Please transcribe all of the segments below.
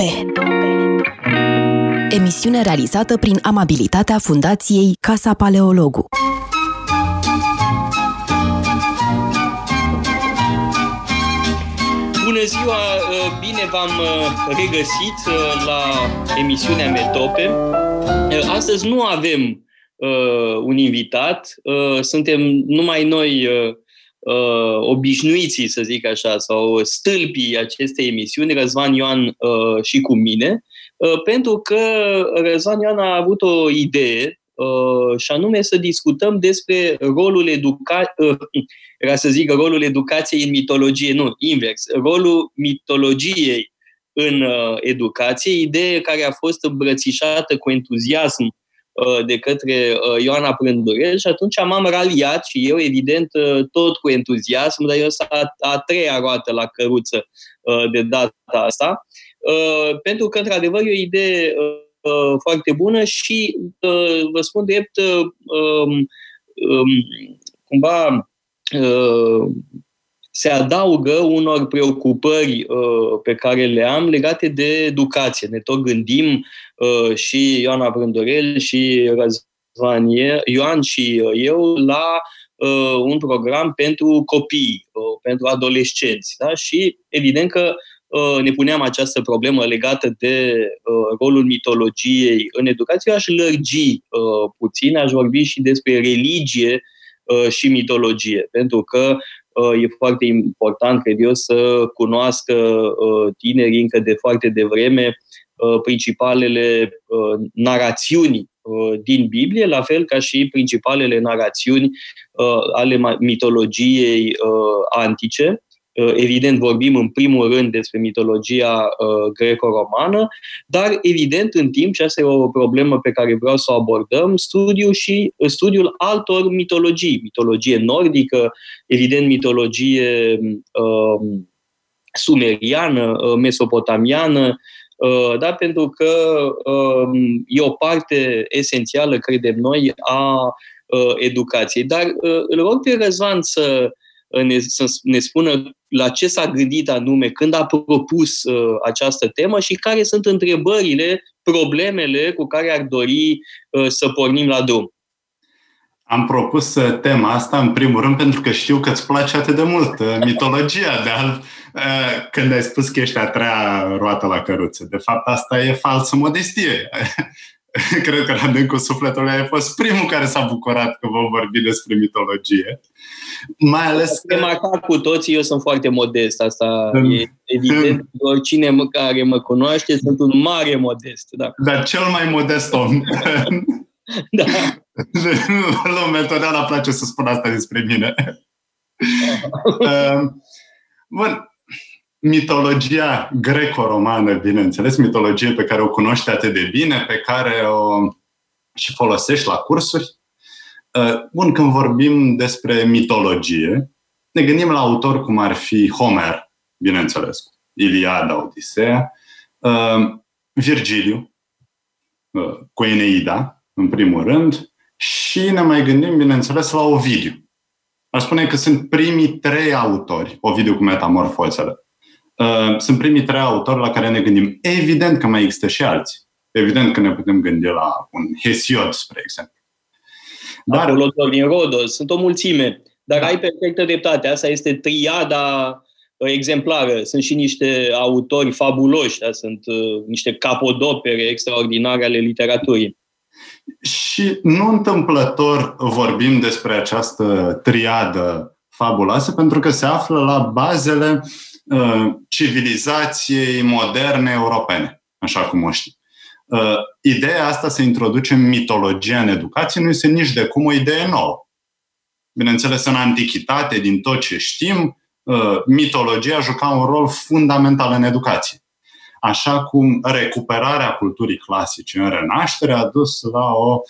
Metope Emisiune realizată prin amabilitatea Fundației Casa Paleologu. Bună ziua, uh, bine v-am uh, regăsit uh, la emisiunea Metope. Astăzi nu avem un invitat, suntem numai noi uh, obișnuiții, să zic așa, sau stâlpii acestei emisiuni, Răzvan Ioan uh, și cu mine, uh, pentru că Răzvan Ioan a avut o idee uh, și anume să discutăm despre rolul educa- uh, era să zic rolul educației în mitologie, nu, invers, rolul mitologiei în uh, educație, idee care a fost îmbrățișată cu entuziasm Uh, de către uh, Ioana Prândurel și atunci m-am raliat și eu, evident, uh, tot cu entuziasm, dar eu sunt a, a treia roată la căruță de data asta, pentru că, într-adevăr, e o idee foarte bună și, vă spun drept, um, um, cumva se adaugă unor preocupări uh, pe care le am legate de educație. Ne tot gândim uh, și Ioana Brândorel și Răzvan Ioan și uh, eu la uh, un program pentru copii, uh, pentru adolescenți. Da? Și evident că uh, ne puneam această problemă legată de uh, rolul mitologiei în educație. Eu aș lărgi uh, puțin, aș vorbi și despre religie uh, și mitologie, pentru că Uh, e foarte important, cred eu, să cunoască uh, tinerii încă de foarte devreme uh, principalele narațiuni din Biblie, la fel ca și principalele narațiuni ale mitologiei antice. Uh, evident, vorbim în primul rând despre mitologia uh, greco-romană, dar evident, în timp, și asta e o problemă pe care vreau să o abordăm, studiul și uh, studiul altor mitologii, mitologie nordică, evident, mitologie uh, sumeriană, uh, mesopotamiană, uh, da, pentru că uh, e o parte esențială, credem noi, a uh, educației. Dar uh, îl rog pe Răzvan să ne, să ne spună la ce s-a gândit anume, când a propus uh, această temă și care sunt întrebările, problemele cu care ar dori uh, să pornim la drum. Am propus uh, tema asta în primul rând pentru că știu că îți place atât de mult uh, mitologia, de al, uh, când ai spus că ești a treia roată la căruță. De fapt, asta e falsă modestie. Cred că la adâncul sufletului ai fost primul care s-a bucurat că vom vorbi despre mitologie. Mai ales că... Remarcat cu toții, eu sunt foarte modest, asta e evident. Oricine care mă cunoaște, sunt un mare modest. Da. Dar cel mai modest om. da. Lumea întotdeauna place să spun asta despre mine. Ehm, bun, mitologia greco-romană, bineînțeles, mitologie pe care o cunoști atât de bine, pe care o și folosești la cursuri. Uh, bun, când vorbim despre mitologie, ne gândim la autori cum ar fi Homer, bineînțeles, Iliada, Odiseea, uh, Virgiliu, uh, cu Eneida, în primul rând, și ne mai gândim, bineînțeles, la Ovidiu. Aș spune că sunt primii trei autori, Ovidiu cu metamorfozele, Uh, sunt primii trei autori la care ne gândim. Evident că mai există și alții. Evident că ne putem gândi la un Hesiod, spre exemplu. Dar... Apolodor din Rodos, sunt o mulțime. Dar da. ai perfectă dreptate. Asta este triada uh, exemplară. Sunt și niște autori fabuloși, da? sunt uh, niște capodopere extraordinare ale literaturii. Și nu întâmplător vorbim despre această triadă fabuloasă, pentru că se află la bazele Uh, civilizației moderne europene, așa cum o știi. Uh, ideea asta să introducem mitologia în educație nu este nici de cum o idee nouă. Bineînțeles, în antichitate, din tot ce știm, uh, mitologia juca un rol fundamental în educație. Așa cum recuperarea culturii clasice în renaștere a dus la o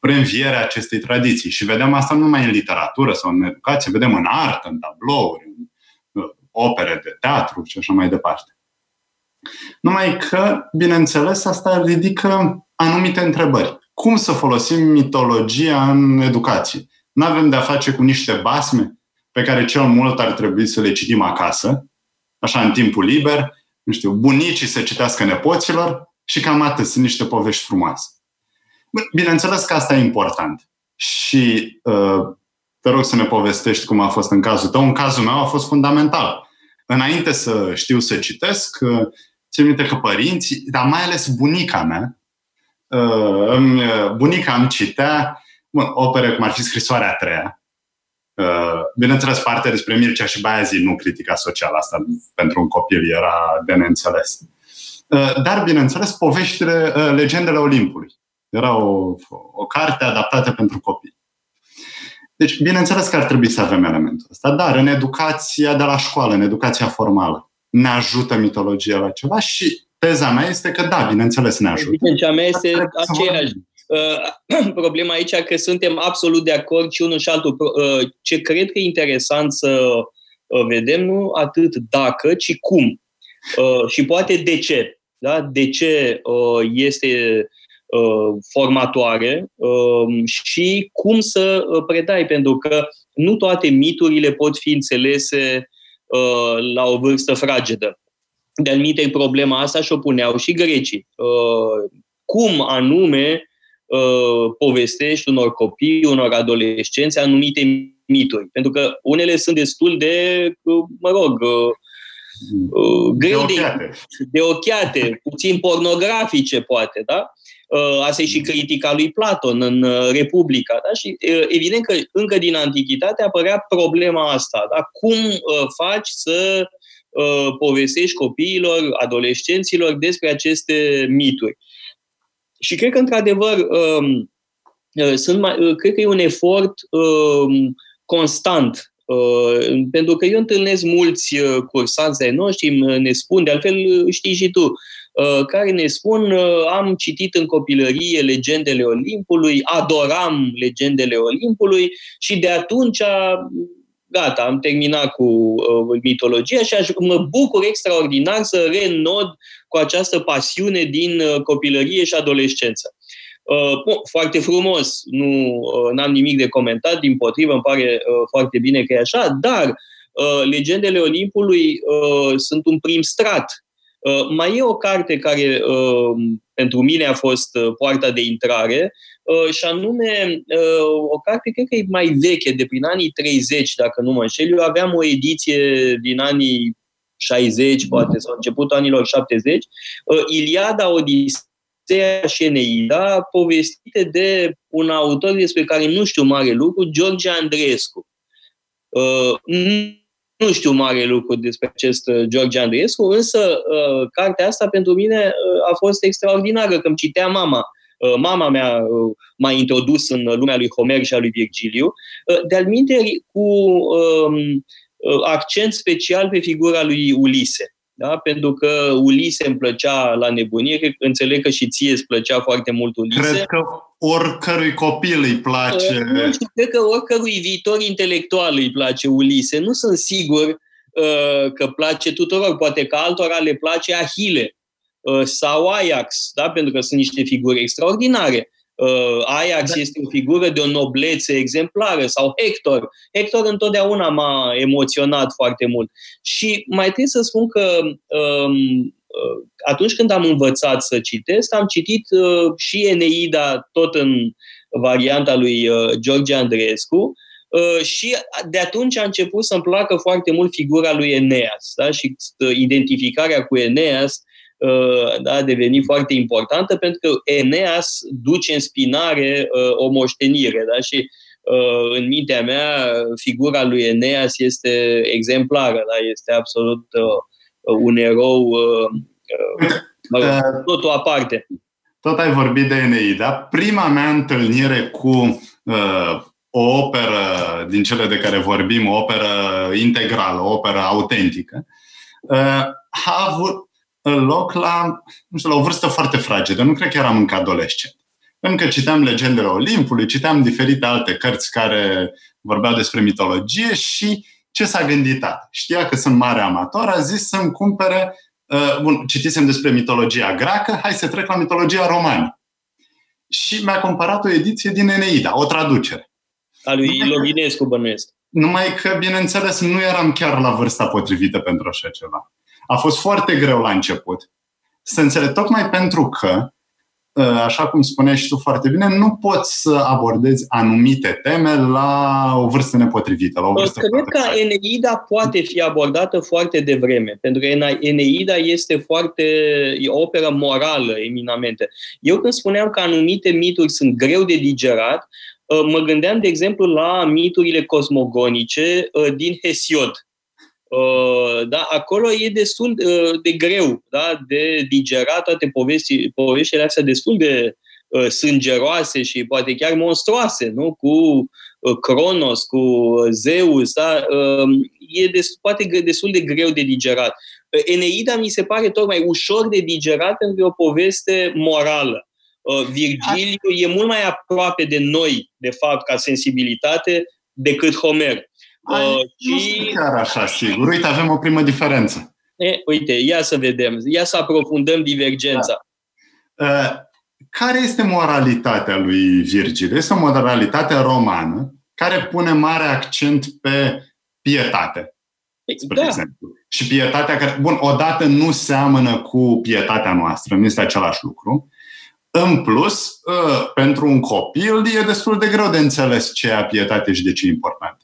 preînviere a acestei tradiții. Și vedem asta nu numai în literatură sau în educație, vedem în artă, în tablouri, în opere de teatru și așa mai departe. Numai că, bineînțeles, asta ridică anumite întrebări. Cum să folosim mitologia în educație? Nu avem de-a face cu niște basme pe care cel mult ar trebui să le citim acasă, așa în timpul liber, nu știu, bunicii să citească nepoților și cam atât, sunt niște povești frumoase. Bineînțeles că asta e important. Și uh, te rog să ne povestești cum a fost în cazul tău. În cazul meu a fost fundamental. Înainte să știu să citesc, uh, țin minte că părinții, dar mai ales bunica mea, uh, uh, bunica îmi citea bun, opere cum ar fi Scrisoarea a treia, Bineînțeles, partea despre Mircea și Baiazi nu critica socială, asta pentru un copil era de neînțeles. Dar, bineînțeles, poveștile, legendele Olimpului. Era o, o carte adaptată pentru copii. Deci, bineînțeles că ar trebui să avem elementul ăsta, dar în educația de la școală, în educația formală, ne ajută mitologia la ceva și teza mea este că da, bineînțeles ne ajută. Evidența mea este aceeași. Uh, problema aici că suntem absolut de acord și unul și altul. Uh, ce cred că e interesant să uh, vedem, nu atât dacă, ci cum. Uh, și poate de ce. Da? De ce uh, este Uh, formatoare um, și cum să uh, predai, pentru că nu toate miturile pot fi înțelese uh, la o vârstă fragedă. De anumite problema asta și-o puneau și grecii. Cum anume povestești unor copii, unor adolescenți anumite mituri. Pentru că unele sunt destul de, mă rog, greu de, de ochiate, puțin pornografice, poate, da? Uh, asta e și critica lui Platon în uh, Republica. Da? Și uh, evident că încă din Antichitate apărea problema asta. Da? Cum faci să povestești copiilor, adolescenților despre aceste mituri? Și cred că, într-adevăr, um, sunt mai, cred că e un efort um, constant pentru că eu întâlnesc mulți cursanți ai noștri, ne spun, de altfel știi și tu, Uh, care ne spun uh, am citit în copilărie legendele Olimpului, adoram legendele Olimpului și de atunci gata, am terminat cu uh, mitologia și aș, mă bucur extraordinar să renod cu această pasiune din uh, copilărie și adolescență. Uh, foarte frumos, nu uh, am nimic de comentat, din potrivă îmi pare uh, foarte bine că e așa, dar uh, legendele Olimpului uh, sunt un prim strat Uh, mai e o carte care uh, pentru mine a fost uh, poarta de intrare și anume o carte, cred că e mai veche, de prin anii 30, dacă nu mă înșel. Eu aveam o ediție din anii 60, poate, sau începutul anilor 70, Iliada, Odiseea și Eneida, povestite de un autor despre care nu știu mare lucru, George Andreescu nu știu mare lucru despre acest uh, George Andreescu, însă uh, cartea asta pentru mine uh, a fost extraordinară, că îmi citea mama. Mama mea m-a introdus în lumea lui Homer și a lui Virgiliu. De-al cu um, accent special pe figura lui Ulise. Da? Pentru că Ulise îmi plăcea la nebunie, înțeleg că și ție îți plăcea foarte mult Ulise. Cred că oricărui copil îi place. Uh, nu, și cred că oricărui viitor intelectual îi place Ulise. Nu sunt sigur uh, că place tuturor. Poate că altora le place Ahile uh, sau Ajax, da? pentru că sunt niște figuri extraordinare. Uh, Ajax da. este o figură de o noblețe exemplară sau Hector. Hector întotdeauna m-a emoționat foarte mult. Și mai trebuie să spun că um, uh, atunci când am învățat să citesc, am citit uh, și Eneida tot în varianta lui uh, George Andreescu, Uh, și de atunci a început să-mi placă foarte mult figura lui Eneas da? și uh, identificarea cu Eneas Uh, da, a devenit foarte importantă pentru că Eneas duce în spinare uh, o moștenire da? și uh, în mintea mea figura lui Eneas este exemplară, da? este absolut un erou totul aparte. Tot ai vorbit de Eneida. Prima mea întâlnire cu uh, o operă din cele de care vorbim, o operă integrală, o operă autentică, uh, a avut, loc la, nu știu, la o vârstă foarte fragedă. Nu cred că eram încă adolescent. Încă citeam legendele Olimpului, citeam diferite alte cărți care vorbeau despre mitologie și ce s-a gândit Știa că sunt mare amator, a zis să-mi cumpere, uh, bun, citisem despre mitologia greacă, hai să trec la mitologia romană. Și mi-a cumpărat o ediție din Eneida, o traducere. A lui Lovinescu bănuiesc. Numai că, bineînțeles, nu eram chiar la vârsta potrivită pentru așa ceva. A fost foarte greu la început. Să înțeleg, tocmai pentru că Ă, așa cum spuneai și tu foarte bine, nu poți să abordezi anumite teme la o vârstă nepotrivită. La o vârstă Cred că Eneida poate fi abordată foarte devreme, pentru că Eneida este foarte, e o operă morală, eminamente. Eu când spuneam că anumite mituri sunt greu de digerat, ă, mă gândeam, de exemplu, la miturile cosmogonice ă, din Hesiod Uh, da, acolo e destul uh, de greu da, de digerat toate povestii, poveștile astea destul de uh, sângeroase și poate chiar monstruoase, nu? cu uh, Cronos, cu Zeus, da? uh, e destul, poate destul de greu de digerat. Uh, Eneida mi se pare tocmai ușor de digerat pentru că e o poveste morală. Uh, Virgiliu e mult mai aproape de noi, de fapt, ca sensibilitate, decât Homer. Uh, nu și... chiar așa, sigur. Uite, avem o primă diferență. E, uite, ia să vedem, ia să aprofundăm divergența. Da. Uh, care este moralitatea lui Virgil? Este o moralitate romană care pune mare accent pe pietate. Spre da. exemplu. Și pietatea care, bun, odată nu seamănă cu pietatea noastră, nu este același lucru. În plus, uh, pentru un copil e destul de greu de înțeles ce e pietate și de ce e important.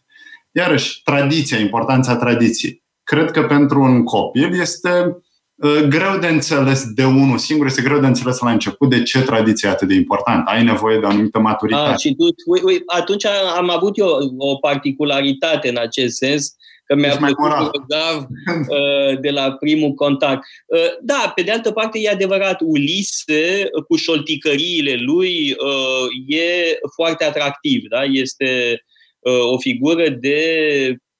Iarăși, tradiția, importanța tradiției. Cred că pentru un copil este uh, greu de înțeles de unul singur, este greu de înțeles la început de ce tradiție e atât de importantă. Ai nevoie de o anumită maturitate. A, și tu, ui, ui, atunci am avut eu o particularitate în acest sens, că mi-a plăcut grav uh, de la primul contact. Uh, da, pe de altă parte, e adevărat, Ulise, cu șolticăriile lui, e foarte atractiv. Da? Este Uh, o figură de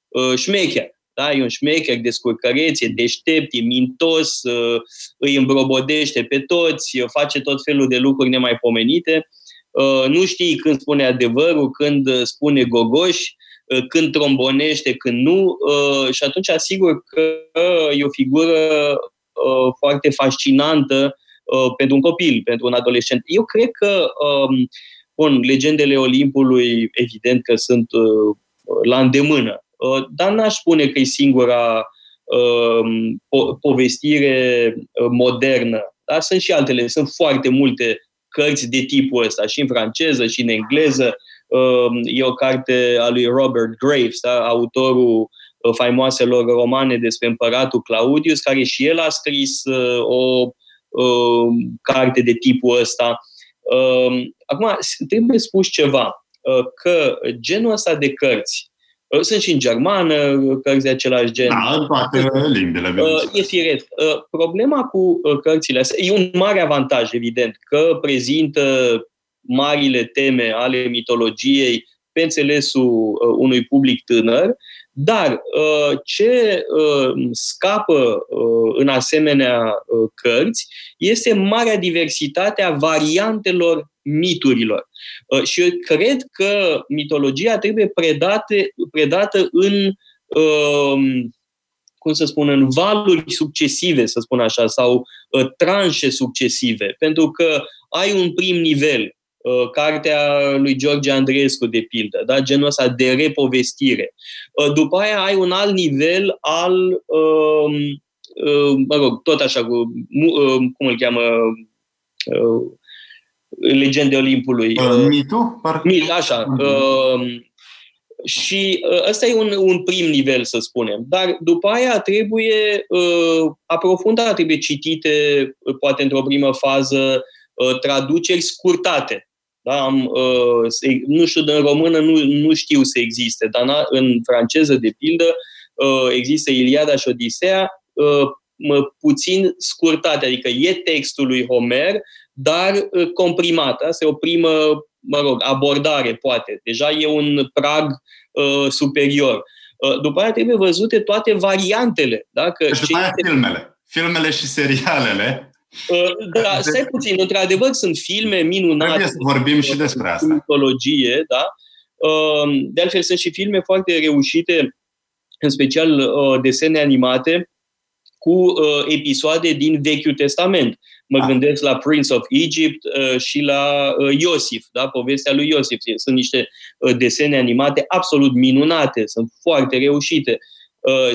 uh, șmecher. Da? E un șmecher de scurcărețe, deștept, e mintos, uh, îi îmbrobodește pe toți, face tot felul de lucruri nemaipomenite. Nu știi când spune adevărul, când spune gogoș, când trombonește, când nu. Și atunci, asigur că e o figură foarte fascinantă pentru un copil, pentru un adolescent. Eu cred că um, Bun, legendele Olimpului, evident că sunt uh, la îndemână, uh, dar n-aș spune că e singura uh, po- povestire uh, modernă. Dar sunt și altele, sunt foarte multe cărți de tipul ăsta, și în franceză, și în engleză. Uh, e o carte a lui Robert Graves, da? autorul uh, faimoaselor romane despre împăratul Claudius, care și el a scris uh, o uh, carte de tipul ăsta. Ehm, acum, trebuie spus ceva, uh, că genul ăsta de cărți, uh, sunt și în germană, cărți de același gen. Da, în toate limbile. Uh, e firesc. Problema cu cărțile astea, e un mare avantaj, evident, că prezintă marile teme ale mitologiei pe înțelesul unui public tânăr, dar uh, ce uh, scapă uh, în asemenea cărți este marea diversitate a variantelor miturilor. Și eu cred că mitologia trebuie predate, predată în cum să spun, în valuri succesive, să spun așa, sau tranșe succesive. Pentru că ai un prim nivel, Uh, cartea lui George Andreescu, de pildă, da? genul ăsta de repovestire. Uh, după aia ai un alt nivel al, um, uh, mă rog, tot așa, cu, cum îl cheamă, Legende Olimpului. Mitu? Mit, așa. Uh, și ăsta e un, un prim nivel, să spunem. Dar după aia trebuie uh, aprofundat, trebuie citite, poate într-o primă fază, uh, traduceri scurtate. Da? Am, uh, nu știu, în română nu, nu știu să existe, dar în franceză, de pildă, uh, există Iliada și Odiseea, uh, puțin scurtate, adică e textul lui Homer, dar uh, comprimat. Asta e o primă, mă rog, abordare, poate. Deja e un prag uh, superior. Uh, după aia trebuie văzute toate variantele. Da? Că și după aia filmele. Filmele și serialele Uh, da, stai puțin, într-adevăr sunt filme minunate. Trebuie să vorbim și despre asta. Mitologie, da? Uh, de altfel sunt și filme foarte reușite, în special uh, desene animate, cu episoade din Vechiul Testament. Mă ah. gândesc la Prince of Egypt și la Iosif, da? povestea lui Iosif. Sunt niște desene animate absolut minunate, sunt foarte reușite. Uh,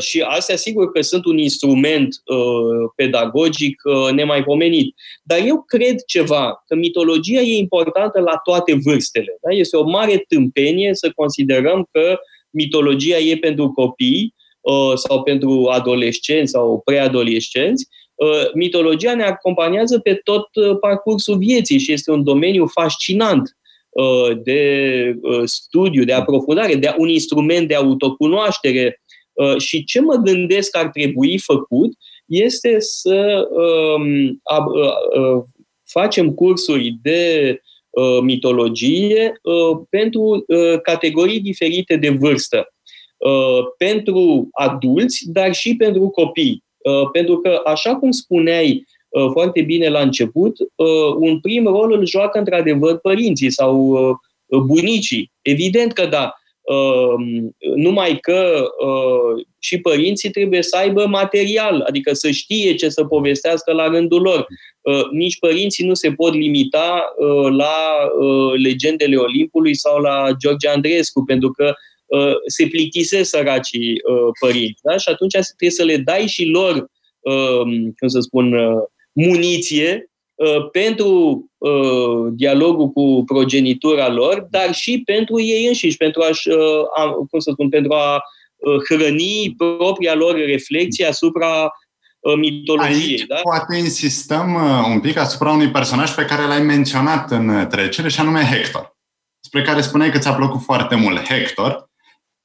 și astea, sigur că sunt un instrument uh, pedagogic uh, nemaipomenit. Dar eu cred ceva, că mitologia e importantă la toate vârstele. Da? Este o mare tâmpenie să considerăm că mitologia e pentru copii sau pentru adolescenți sau preadolescenți. Mitologia ne acompaniază pe tot parcursul vieții și este un domeniu fascinant de studiu, de aprofundare, de un instrument de autocunoaștere Uh, și ce mă gândesc că ar trebui făcut este să um, uh, facem cursuri de uh, mitologie pentru categorii diferite de vârstă. Pentru adulți, dar și pentru copii. Pentru că, așa cum spuneai foarte bine la început, un prim rol îl joacă într-adevăr părinții sau bunicii. Evident că da, Ehm, numai că uh, și părinții trebuie să aibă material, adică să știe ce să povestească la rândul lor. Uh, nici părinții nu se pot limita uh, la legendele Olimpului sau la George Andreescu, pentru că se plictisesc săracii părinți. Da? Și atunci trebuie să le dai și lor, ehm, cum să spun, muniție Uh, pentru uh, dialogul cu progenitura lor, dar și pentru ei înșiși, pentru a-și, uh, cum să spun, pentru a hrăni propria lor reflexie asupra mitologiei. Aici da? poate insistăm un pic asupra unui personaj pe care l-ai menționat în trecere, și anume Hector, spre care spuneai că ți-a plăcut foarte mult. Hector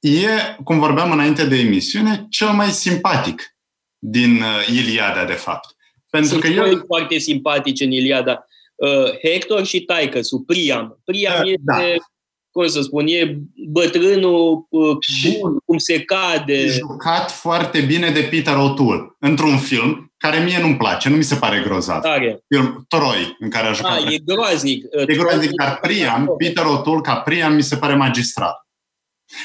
e, cum vorbeam înainte de emisiune, cel mai simpatic din Iliada, de fapt. Pentru Sunt că eu... foarte simpatice în Iliada. Uh, Hector și taică su Priam. Priam da, este, da. cum să spun, e bătrânul uh, bun, cum se cade. Jucat foarte bine de Peter O'Toole într-un film care mie nu-mi place, nu mi se pare grozav. Tare. Film Troy, în care a jucat. Ah, e groaznic. E groaznic, dar Priam, Peter O'Toole ca Priam mi se pare magistral.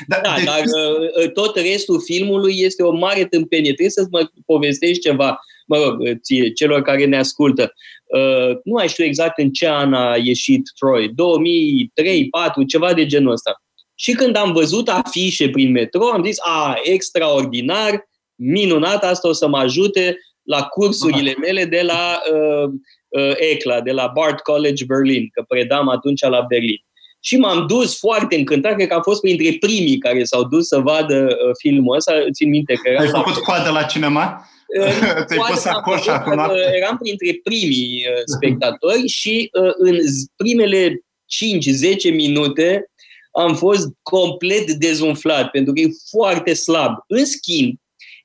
Da, da de... dar uh, tot restul filmului este o mare tâmpenie. Trebuie să-ți mă povestești ceva mă rog, ție, celor care ne ascultă. Uh, nu mai știu exact în ce an a ieșit Troy, 2003, 4, ceva de genul ăsta. Și când am văzut afișe prin metro, am zis, a, extraordinar, minunat, asta o să mă ajute la cursurile mele de la uh, uh, ECLA, de la Bard College Berlin, că predam atunci la Berlin. Și m-am dus foarte încântat, cred că am fost printre primii care s-au dus să vadă uh, filmul ăsta. Țin minte că Ai făcut coadă la cinema? Ți-ai pus acolo acum? Eram printre primii uh, spectatori și uh, în primele 5-10 minute am fost complet dezumflat, pentru că e foarte slab. În schimb,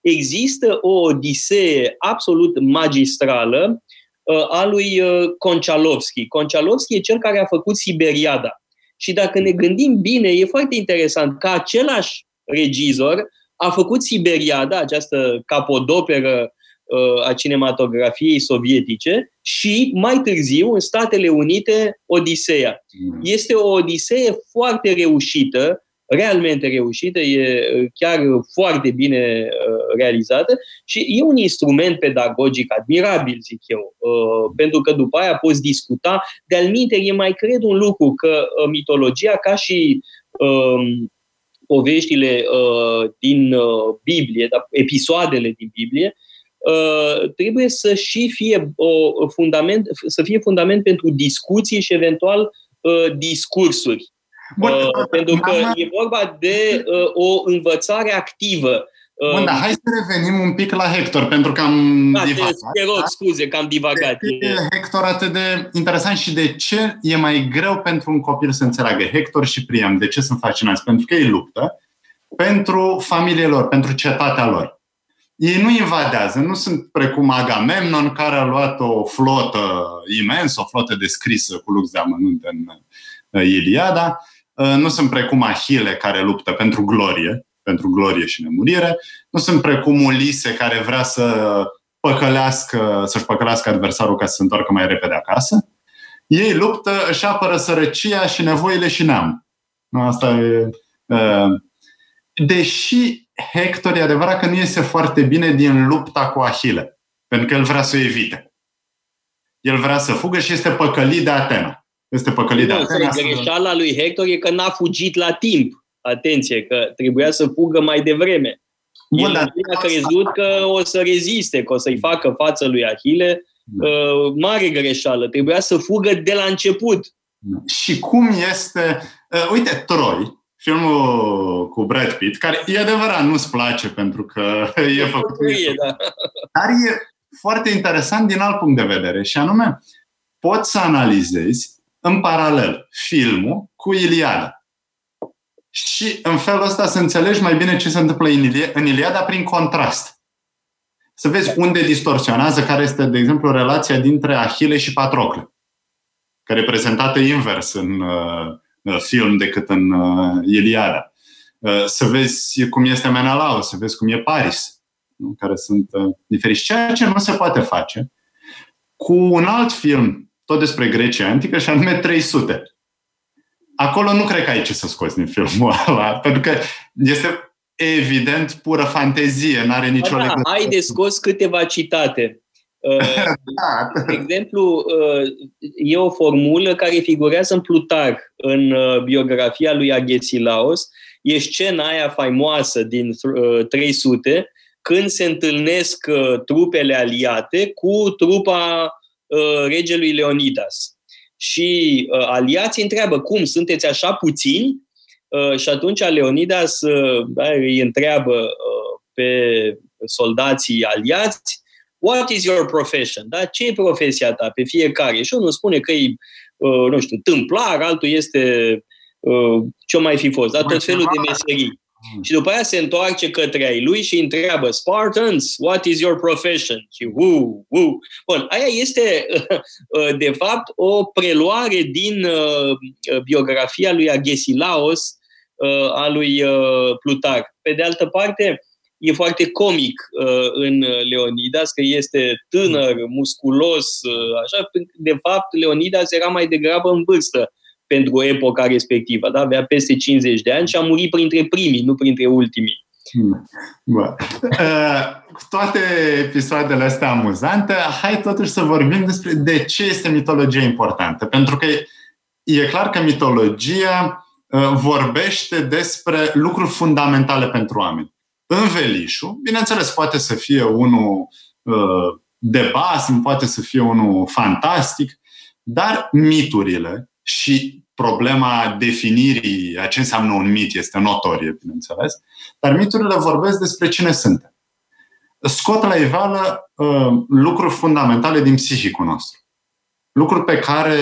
există o odisee absolut magistrală uh, a lui Konchalovsky. Konchalovsky e cel care a făcut Siberiada. Și dacă ne gândim bine, e foarte interesant că același regizor a făcut Siberiada, această capodoperă uh, a cinematografiei sovietice și mai târziu în Statele Unite Odiseea. Mm. Este o odisee foarte reușită, realmente reușită, e uh, chiar foarte bine uh, realizată și e un instrument pedagogic admirabil, zic eu, pentru că după aia poți discuta. De-al minte, e mai cred un lucru, că mitologia, ca și um, poveștile uh, din uh, Biblie, da, episoadele din Biblie, uh, trebuie să și fie o fundament, să fie fundament pentru discuții și eventual uh, discursuri. Bun, uh, pentru că e vorba de uh, o învățare activă. Bun, dar hai să revenim un pic la Hector, pentru că am da, divagat. Te, te rog, da? scuze că am divagat. De ce Hector atât de interesant și de ce e mai greu pentru un copil să înțeleagă Hector și Priam? De ce sunt fascinați? Pentru că ei luptă pentru familiile lor, pentru cetatea lor. Ei nu invadează, nu sunt precum Agamemnon, care a luat o flotă imensă, o flotă descrisă cu lux de amănunt în uh, Iliada, uh, nu sunt precum Ahile, care luptă pentru glorie, pentru glorie și nemurire. Nu sunt precum Ulise care vrea să păcălească, să-și păcălească adversarul ca să se întoarcă mai repede acasă. Ei luptă, își apără sărăcia și nevoile și neam. Asta e. Deși Hector e adevărat că nu iese foarte bine din lupta cu Ahile, pentru că el vrea să o evite. El vrea să fugă și este păcălit de Atena. Este păcălit de Atena. Greșeala lui Hector e că n-a fugit la timp atenție, că trebuia să fugă mai devreme. El a crezut că o să reziste, că o să-i facă față lui Ahile. Da. Uh, mare greșeală. Trebuia să fugă de la început. Și cum este... Uh, uite, Troy, filmul cu Brad Pitt, care e adevărat, nu-ți place pentru că e făcut. E, da. Dar e foarte interesant din alt punct de vedere și anume, poți să analizezi în paralel filmul cu Iliada. Și în felul ăsta să înțelegi mai bine ce se întâmplă în Iliada prin contrast. Să vezi unde distorsionează, care este, de exemplu, relația dintre Ahile și Patrocle, care e prezentată invers în uh, film decât în uh, Iliada. Uh, să vezi cum este Menelao, să vezi cum e Paris, nu? care sunt uh, diferiți. Ceea ce nu se poate face cu un alt film, tot despre Grecia Antică, și anume 300 acolo nu cred că ai ce să scoți din filmul ăla, pentru că este evident pură fantezie, nu are nicio da, legătură. Ai de scos câteva citate. Uh, da. De exemplu, uh, e o formulă care figurează în Plutar, în uh, biografia lui Agesilaos. E scena aia faimoasă din 300, când se întâlnesc trupele aliate cu trupa regelui Leonidas și uh, aliații întreabă cum, sunteți așa puțini? Uh, și atunci Leonidas uh, da, îi întreabă uh, pe soldații aliați What is your profession? Da? Ce e profesia ta pe fiecare? Și unul spune că e, uh, nu știu, tâmplar, altul este uh, ce mai fi fost, da? tot felul de meserii. Mm. Și după aia se întoarce către ai lui și întreabă Spartans, what is your profession? Și uu, uu. Bun, aia este uh, de fapt o preluare din uh, biografia lui Agesilaos uh, a lui Plutar. Pe de altă parte, e foarte comic în Leonidas, că este tânăr, musculos, așa. De fapt, Leonidas era mai degrabă în vârstă pentru epoca respectivă. Da? Avea peste 50 de ani și a murit printre primii, nu printre ultimii. Bă. Uh, cu toate episoadele astea amuzante, hai totuși să vorbim despre de ce este mitologia importantă. Pentru că e clar că mitologia uh, vorbește despre lucruri fundamentale pentru oameni. Învelișul, bineînțeles, poate să fie unul uh, de basm, poate să fie unul fantastic, dar miturile și problema definirii a ce înseamnă un mit este notorie, bineînțeles, dar miturile vorbesc despre cine suntem. Scot la iveală uh, lucruri fundamentale din psihicul nostru. Lucruri pe care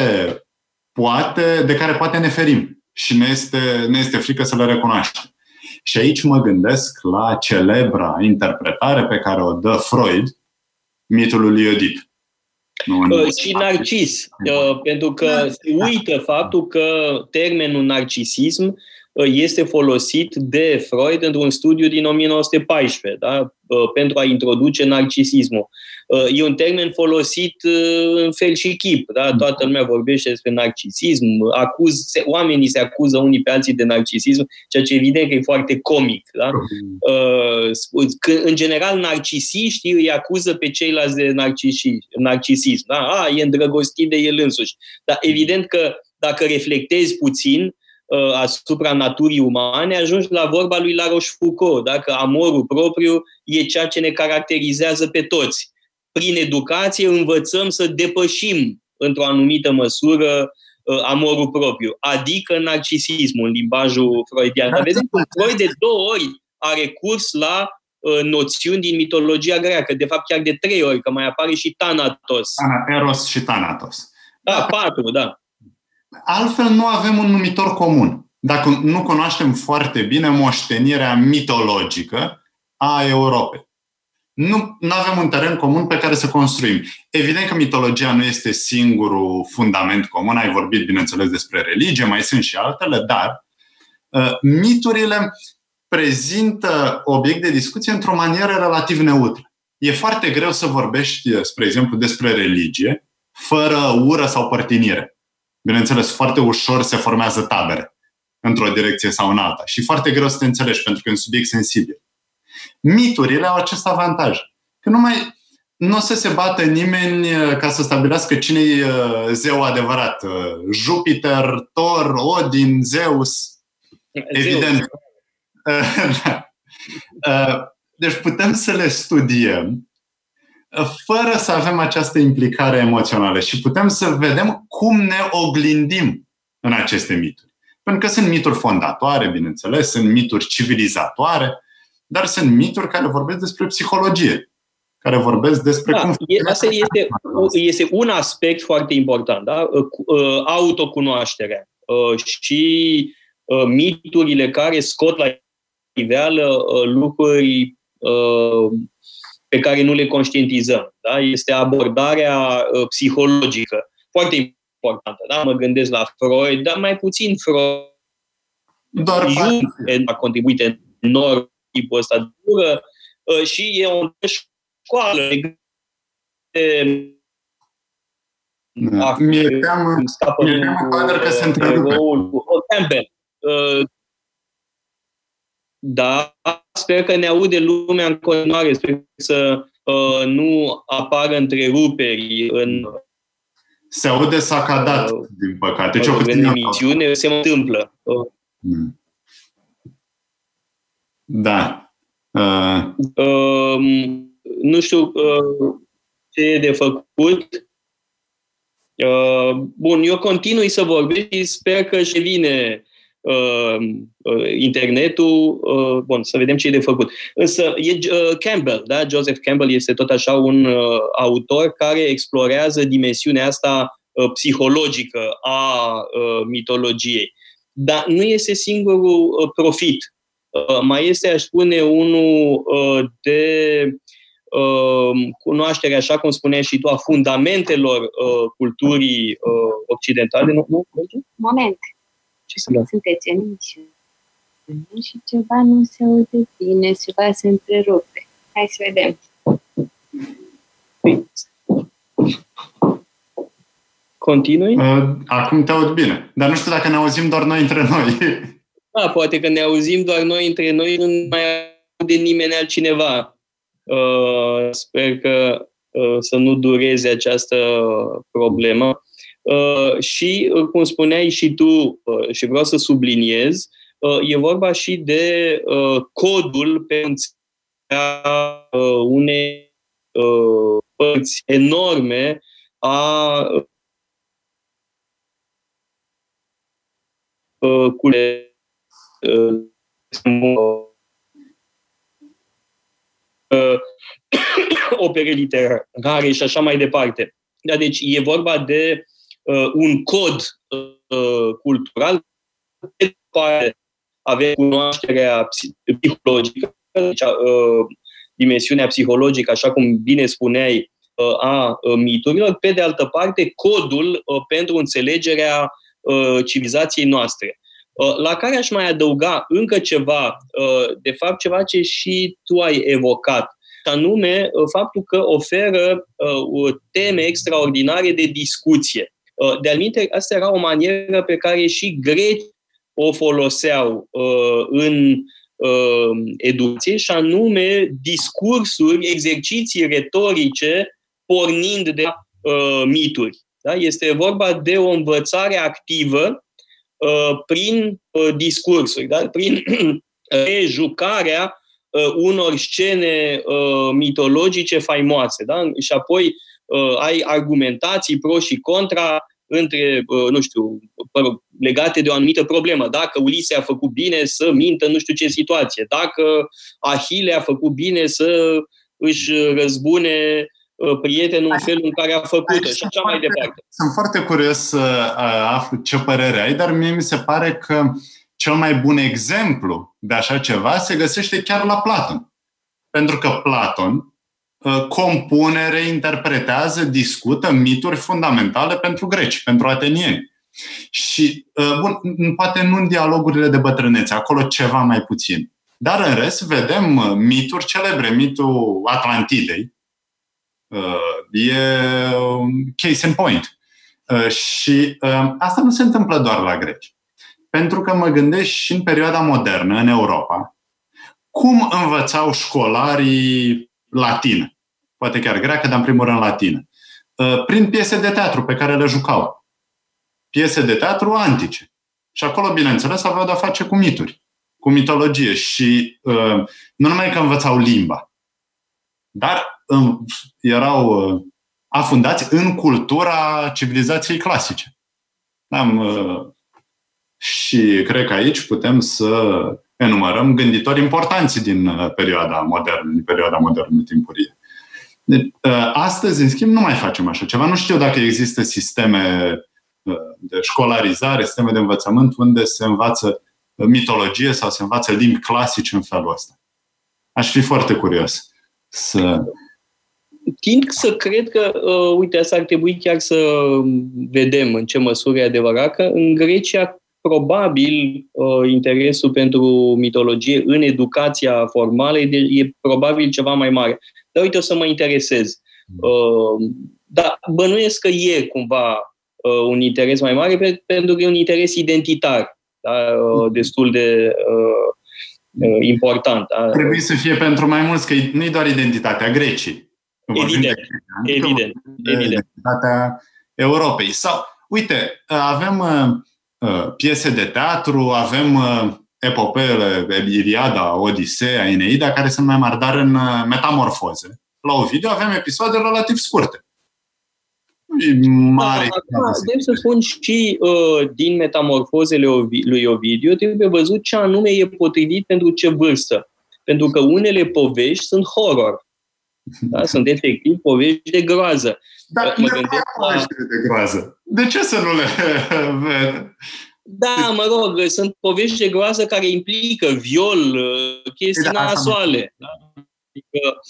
poate, de care poate ne ferim și ne este, ne este frică să le recunoaștem. Și aici mă gândesc la celebra interpretare pe care o dă Freud mitului lui Oedip. Uh, și narcis, uh, pentru că se uită faptul că termenul narcisism uh, este folosit de Freud într-un studiu din 1914, da? pentru a introduce narcisismul. E un termen folosit în fel și chip. Da? Mm. Toată lumea vorbește despre narcisism, acuz, oamenii se acuză unii pe alții de narcisism, ceea ce evident că e foarte comic. Da? Mm. În general, narcisiștii îi acuză pe ceilalți de narcisism. Da? A, e îndrăgostit de el însuși. Dar evident că dacă reflectezi puțin, asupra naturii umane, ajungi la vorba lui La Rochefoucauld, da? că amorul propriu e ceea ce ne caracterizează pe toți prin educație învățăm să depășim într-o anumită măsură uh, amorul propriu, adică narcisismul în limbajul freudian. Dar vedeți cum Freud de două ori a recurs la uh, noțiuni din mitologia greacă, de fapt chiar de trei ori, că mai apare și Thanatos. Aha, Eros și Thanatos. Da, patru, da. Altfel nu avem un numitor comun. Dacă nu cunoaștem foarte bine moștenirea mitologică a Europei nu avem un teren comun pe care să construim. Evident că mitologia nu este singurul fundament comun, ai vorbit, bineînțeles, despre religie, mai sunt și altele, dar uh, miturile prezintă obiect de discuție într-o manieră relativ neutră. E foarte greu să vorbești, spre exemplu, despre religie fără ură sau părtinire. Bineînțeles, foarte ușor se formează tabere într-o direcție sau în alta și foarte greu să te înțelegi pentru că e un subiect sensibil. Miturile au acest avantaj. Că nu mai nu o să se bată nimeni uh, ca să stabilească cine e uh, zeu adevărat. Uh, Jupiter, Thor, Odin, Zeus. Evident. da. Deci putem să le studiem fără să avem această implicare emoțională și putem să vedem cum ne oglindim în aceste mituri. Pentru că sunt mituri fondatoare, bineînțeles, sunt mituri civilizatoare, dar sunt mituri care vorbesc despre psihologie, care vorbesc despre da, cum... Asta este, este un aspect foarte important, da? Uh, autocunoașterea uh, și uh, miturile care scot la iveală lucruri pe care nu le conștientizăm. Da? Este abordarea psihologică, foarte importantă. Da? Mă gândesc la Freud, dar mai puțin Freud. Doar Jung a contribuit enorm tipul ăsta de dură și e o școală da. Mi-e teamă, mi-e teamă că se întrerupe. Campbell. Da, sper că ne aude lumea în continuare. Sper să uh, nu apară întreruperi în se aude sacadat, uh, din păcate. Ce în emisiune se întâmplă. Uh. Hmm. Da. Uh. Uh, nu știu uh, ce e de făcut. Uh, bun, eu continui să vorbesc și sper că și vine uh, uh, internetul. Uh, bun, să vedem ce e de făcut. Însă e uh, Campbell, da? Joseph Campbell este tot așa un uh, autor care explorează dimensiunea asta uh, psihologică a uh, mitologiei. Dar nu este singurul uh, profit. Uh, mai este, aș spune, unul uh, de uh, cunoaștere, așa cum spuneai și tu, a fundamentelor uh, culturii uh, occidentale. Nu, nu? Moment. Ce să Sunteți în emisiune și ceva nu se aude bine, ceva se întrerupe. Hai să vedem. Continui? Uh, acum te aud bine. Dar nu știu dacă ne auzim doar noi între noi. Da, poate că ne auzim doar noi între noi, nu mai aude nimeni altcineva. Uh, sper că uh, să nu dureze această problemă. Uh, și, uh, cum spuneai și tu, uh, și vreau să subliniez, uh, e vorba și de uh, codul pe uh, unei uh, părți enorme a uh, opere literare și așa mai departe. Da, deci e vorba de uh, un cod uh, cultural pe care avem cunoașterea psihologică, deci, uh, dimensiunea psihologică, așa cum bine spuneai, uh, a uh, miturilor, pe de altă parte, codul uh, pentru înțelegerea uh, civilizației noastre. Uh, la care aș mai adăuga încă ceva, uh, de fapt ceva ce și tu ai evocat, anume uh, faptul că oferă teme extraordinare de discuție. De alminte, asta era o manieră pe care și greci o foloseau în educație și anume discursuri, exerciții retorice pornind de mituri. Da? Este vorba de o învățare activă Uh, prin uh, discursuri, da? prin rejucarea uh, unor scene mitologice faimoase. Da? Și apoi ai argumentații pro și contra între, nu știu, legate de o anumită problemă. Dacă Ulise a făcut bine să mintă nu știu ce situație, dacă Ahile a făcut bine să își răzbune Uh, prietenul în felul în care a făcut-o și așa mai departe. Sunt foarte curios să aflu ce părere ai, dar mie mi se pare că cel mai bun exemplu de așa ceva se găsește chiar la Platon. Pentru că Platon uh, compune, reinterpretează, discută mituri fundamentale pentru greci, pentru atenieni. Și, uh, bun, poate nu în dialogurile de bătrânețe, acolo ceva mai puțin. Dar în rest vedem mituri celebre, mitul Atlantidei, Uh, e um, case in point. Uh, și um, asta nu se întâmplă doar la greci. Pentru că mă gândesc și în perioada modernă, în Europa, cum învățau școlarii latină, poate chiar greacă, dar în primul rând latină, uh, prin piese de teatru pe care le jucau. Piese de teatru antice. Și acolo, bineînțeles, aveau de-a face cu mituri cu mitologie și uh, nu numai că învățau limba, dar uh, erau uh, afundați în cultura civilizației clasice. Am, uh, și cred că aici putem să enumărăm gânditori importanți din uh, perioada modernă, din perioada modernă timpurie. Deci, uh, astăzi, în schimb, nu mai facem așa ceva. Nu știu dacă există sisteme de școlarizare, sisteme de învățământ unde se învață mitologie sau se învață limbi clasice în felul ăsta. Aș fi foarte curios să... Tind să cred că, uh, uite, asta ar trebui chiar să vedem în ce măsură e adevărat, că în Grecia probabil uh, interesul pentru mitologie în educația formală e, de, e probabil ceva mai mare. Dar uite, o să mă interesez. Uh, dar bănuiesc că e cumva uh, un interes mai mare pe, pentru că e un interes identitar da? uh, mm. destul de uh, uh, important. Da? Trebuie să fie pentru mai mulți, că nu e doar identitatea Grecii. Evident, de, evident, evident. Identitatea Europei. Sau, uite, avem uh, uh, piese de teatru, avem uh, epopeele Iliada, Odiseea, Eneida, care sunt mai mari, dar în uh, metamorfoze. La o video avem episoade relativ scurte mare. Da, acum, să spun și uh, din metamorfozele lui Ovidiu, trebuie văzut ce anume e potrivit pentru ce vârstă. Pentru că unele povești sunt horror. Da? Sunt efectiv povești de groază. Dar mă gândesc la... de groază. De ce să nu le Da, mă rog, sunt povești de groază care implică viol, uh, chestii da, nasoale. Da? Adică,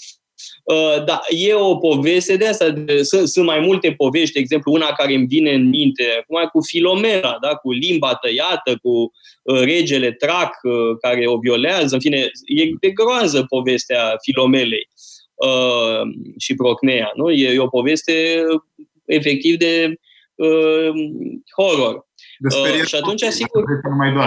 Uh, da, e o poveste de asta. Sunt, sunt mai multe povești, de exemplu, una care îmi vine în minte, acum cu Filomena, da, cu limba tăiată, cu uh, regele Trac uh, care o violează, în fine, e de groază povestea Filomelei uh, și Procnea, nu? E, e o poveste efectiv de uh, horror. Uh, și atunci, sigur,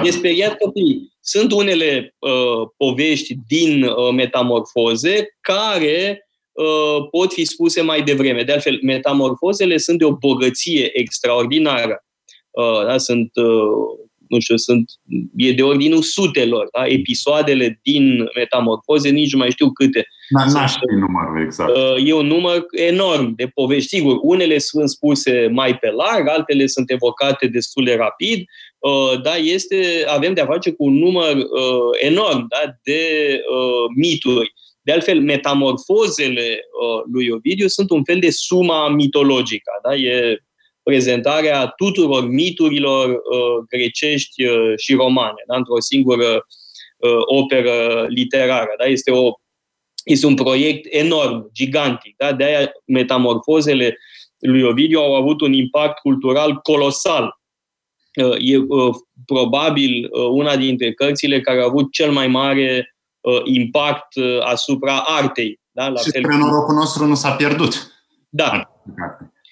e speriat copii. Sunt unele uh, povești din uh, metamorfoze care uh, pot fi spuse mai devreme. De altfel, metamorfozele sunt de o bogăție extraordinară. Uh, da? Sunt uh, nu știu, sunt, e de ordinul sutelor, da? episoadele din metamorfoze, nici nu mai știu câte. N-aș ști numărul exact. Uh, e un număr enorm de povești. Sigur, unele sunt spuse mai pe larg, altele sunt evocate destul de rapid, uh, dar este, avem de-a face cu un număr uh, enorm da? de mituri. De altfel, metamorfozele lui Ovidiu sunt un fel de suma mitologică. Da? E prezentarea tuturor miturilor uh, grecești uh, și romane, da? într-o singură uh, operă literară. Da? Este, o, este un proiect enorm, gigantic. Da? De aia metamorfozele lui Ovidiu au avut un impact cultural colosal. Uh, e uh, probabil uh, una dintre cărțile care au avut cel mai mare uh, impact uh, asupra artei. Da? La și fel spre norocul nostru nu s-a pierdut. Da.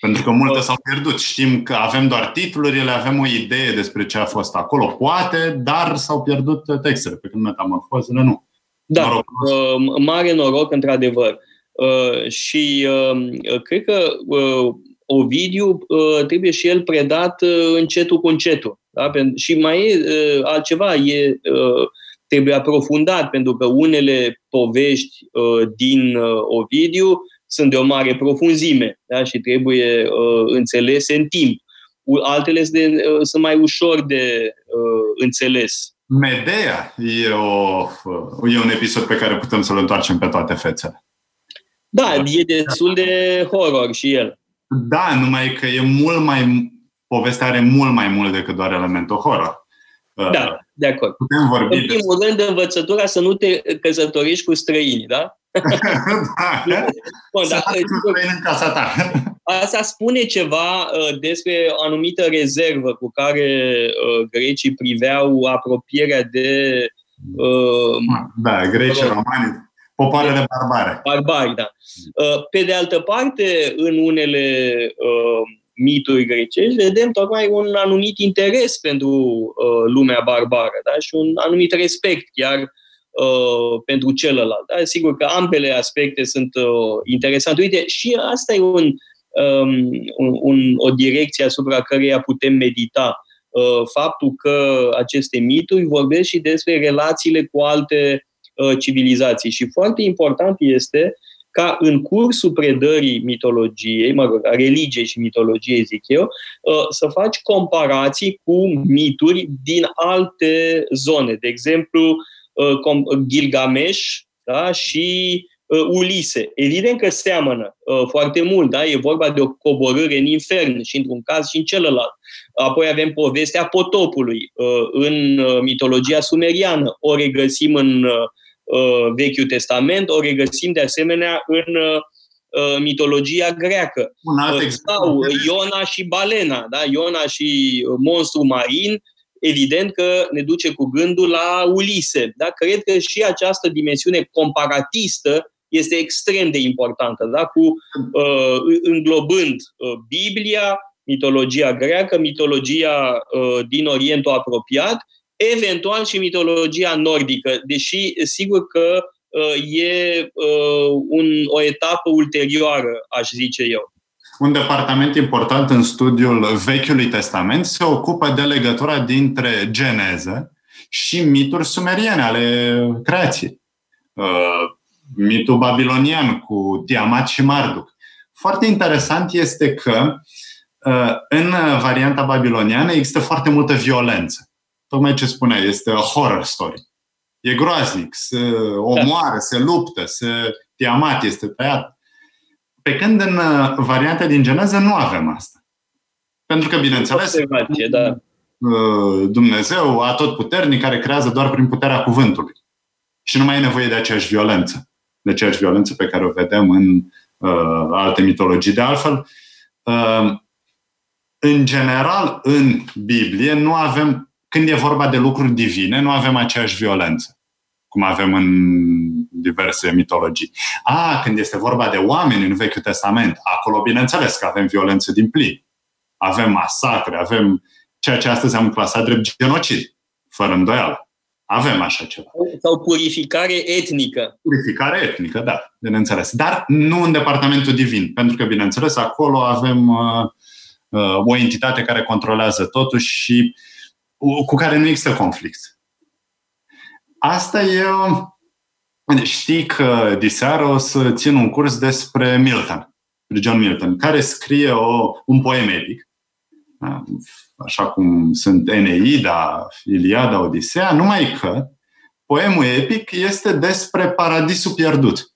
Pentru că multe s-au pierdut. Știm că avem doar titlurile, avem o idee despre ce a fost acolo, poate, dar s-au pierdut textele, pe când metamorfozele nu. Da, noroc. Uh, mare noroc, într-adevăr. Uh, și uh, cred că Ovidiu trebuie și el predat încetul cu încetul. Da? Și mai e altceva, e, trebuie aprofundat, pentru că unele povești din Ovidiu sunt de o mare profunzime da? și trebuie uh, înțelese în timp. Altele sunt, de, uh, sunt mai ușor de uh, înțeles. Medea e, o, uh, e un episod pe care putem să-l întoarcem pe toate fețele. Da, e destul de horror și el. Da, numai că e mult mai... Povestea are mult mai mult decât doar elementul horror. Uh, da, de acord. Putem vorbi în primul rând, învățătura să nu te căsătorești cu străini, da? da. Bun, da, în casa ta. Asta spune ceva uh, despre o anumită rezervă cu care uh, grecii priveau apropierea de... Uh, da, grecii, uh, romani, popoarele barbare. Barbari, da. Uh, pe de altă parte, în unele uh, mituri grecești, vedem tocmai un anumit interes pentru uh, lumea barbară da? și un anumit respect chiar uh, pentru celălalt. Da? Sigur că ambele aspecte sunt uh, interesante. Uite, și asta e un, um, un, un, o direcție asupra căreia putem medita. faptul că aceste mituri vorbesc și despre relațiile cu alte civilizații. Și foarte important este ca în cursul predării mitologiei, mă rog, a religiei și mitologiei, zic eu, să faci comparații cu mituri din alte zone. De exemplu, Gilgamesh da? și uh, Ulise. Evident că seamănă uh, foarte mult, da? e vorba de o coborâre în infern și într-un caz și în celălalt. Apoi avem povestea potopului uh, în uh, mitologia sumeriană, o regăsim în uh, uh, Vechiul Testament, o regăsim de asemenea în uh, uh mitologia greacă. Un alt uh, sau Iona și balena, da? Iona și uh, monstru marin, evident că ne duce cu gândul la Ulise. Da? Cred că și această dimensiune comparatistă este extrem de importantă, da? cu uh, înglobând uh, Biblia, mitologia greacă, mitologia uh, din Orientul apropiat, eventual și mitologia nordică, deși sigur că uh, e uh, un, o etapă ulterioară, aș zice eu. Un departament important în studiul Vechiului Testament se ocupă de legătura dintre geneză și mituri sumeriene ale creației. Uh, mitul babilonian cu Tiamat și Marduk. Foarte interesant este că uh, în varianta babiloniană există foarte multă violență. Tocmai ce spunea, este a horror story. E groaznic, se omoară, se luptă, se Tiamat este tăiat. Pe când în uh, varianta din geneză nu avem asta. Pentru că, bineînțeles, da. Uh, Dumnezeu a tot puternic care creează doar prin puterea cuvântului. Și nu mai e nevoie de aceeași violență de aceeași violență pe care o vedem în uh, alte mitologii. De altfel, uh, în general, în Biblie, nu avem, când e vorba de lucruri divine, nu avem aceeași violență, cum avem în diverse mitologii. A, când este vorba de oameni în Vechiul Testament, acolo, bineînțeles, că avem violență din plin. Avem masacre, avem ceea ce astăzi am clasat drept genocid, fără îndoială. Avem așa ceva. Sau purificare etnică. Purificare etnică, da, bineînțeles. Dar nu în departamentul divin, pentru că, bineînțeles, acolo avem uh, uh, o entitate care controlează totul și uh, cu care nu există conflict. Asta e... Știi că diseară o să țin un curs despre Milton, John Milton, care scrie o, un poem epic așa cum sunt Eneida, Iliada, Odiseea, numai că poemul epic este despre paradisul pierdut.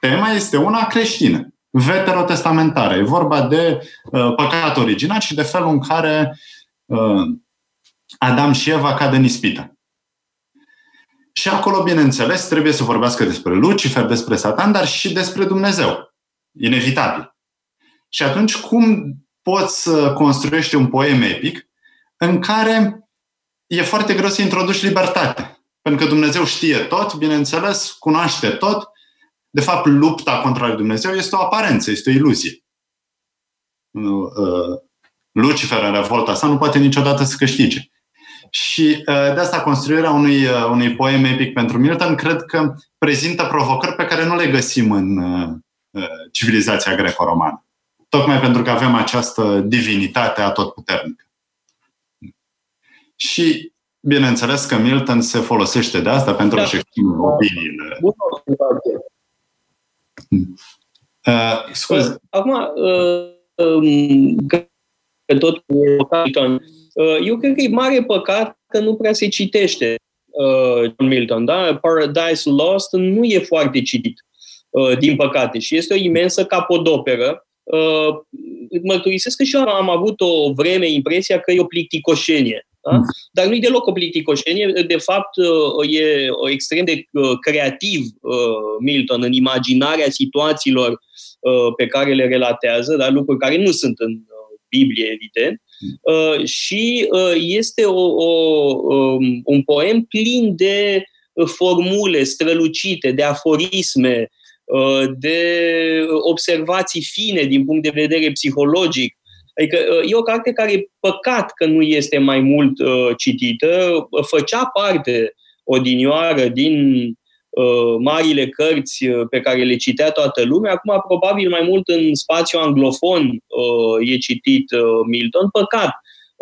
Tema este una creștină, veterotestamentară. E vorba de uh, păcat original și de felul în care uh, Adam și Eva cad în ispită. Și acolo, bineînțeles, trebuie să vorbească despre Lucifer, despre Satan, dar și despre Dumnezeu. Inevitabil. Și atunci, cum poți să construiești un poem epic în care e foarte greu să introduci libertate. Pentru că Dumnezeu știe tot, bineînțeles, cunoaște tot. De fapt, lupta contra lui Dumnezeu este o aparență, este o iluzie. Uh, Lucifer în revolta sa nu poate niciodată să câștige. Și uh, de asta construirea unui, uh, unui poem epic pentru Milton cred că prezintă provocări pe care nu le găsim în civilizația greco-romană tocmai pentru că avem această divinitate atotputernică. Și bineînțeles că Milton se folosește de asta pentru da. a-și exprime opiniile. Uh, scuze. Acum, uh, um, că tot Milton, uh, eu cred că e mare păcat că nu prea se citește uh, Milton, da? Paradise Lost nu e foarte citit, uh, din păcate, și este o imensă capodoperă uh, mărturisesc că și eu am avut o vreme impresia că e o plicticoșenie. Da? Mm. Dar nu e deloc o plicticoșenie. De fapt, uh, e extrem de uh, creativ uh, Milton în imaginarea situațiilor pe care le relatează, dar lucruri care nu sunt în Biblie, evident. Mm. Și este o, o, um, un poem plin de formule strălucite, de aforisme, Uh, de observații fine din punct de vedere psihologic. Adică uh, e o carte care e păcat că nu este mai mult uh, citită, făcea parte odinioară din uh, marile cărți pe care le citea toată lumea. Acum, probabil mai mult în spațiu anglofon uh, e citit uh, Milton. Păcat,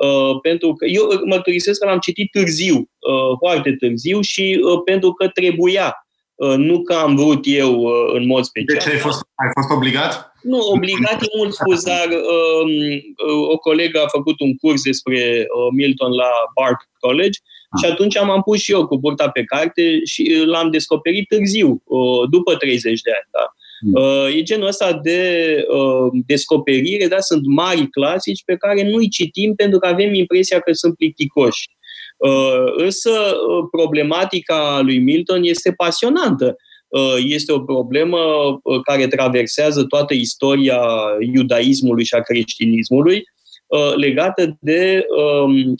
Uh, pentru că eu mărturisesc că l-am citit târziu, uh, foarte târziu și uh, pentru că trebuia. Uh, nu că am vrut eu uh, în mod special. Deci ai fost, ai fost obligat? Nu, obligat e mult spus, dar um, uh, o colegă a făcut un curs despre uh, Milton la Bard College și atunci m-am pus și eu cu burta pe carte și uh, l-am descoperit târziu, uh, după 30 de ani. Da? Uh, e genul ăsta de uh, descoperire, da? sunt mari clasici pe care nu-i citim pentru că avem impresia că sunt plicticoși. Uh, însă uh, problematica lui Milton este pasionantă. Uh, este o problemă uh, care traversează toată istoria iudaismului și a creștinismului, uh, legată de um,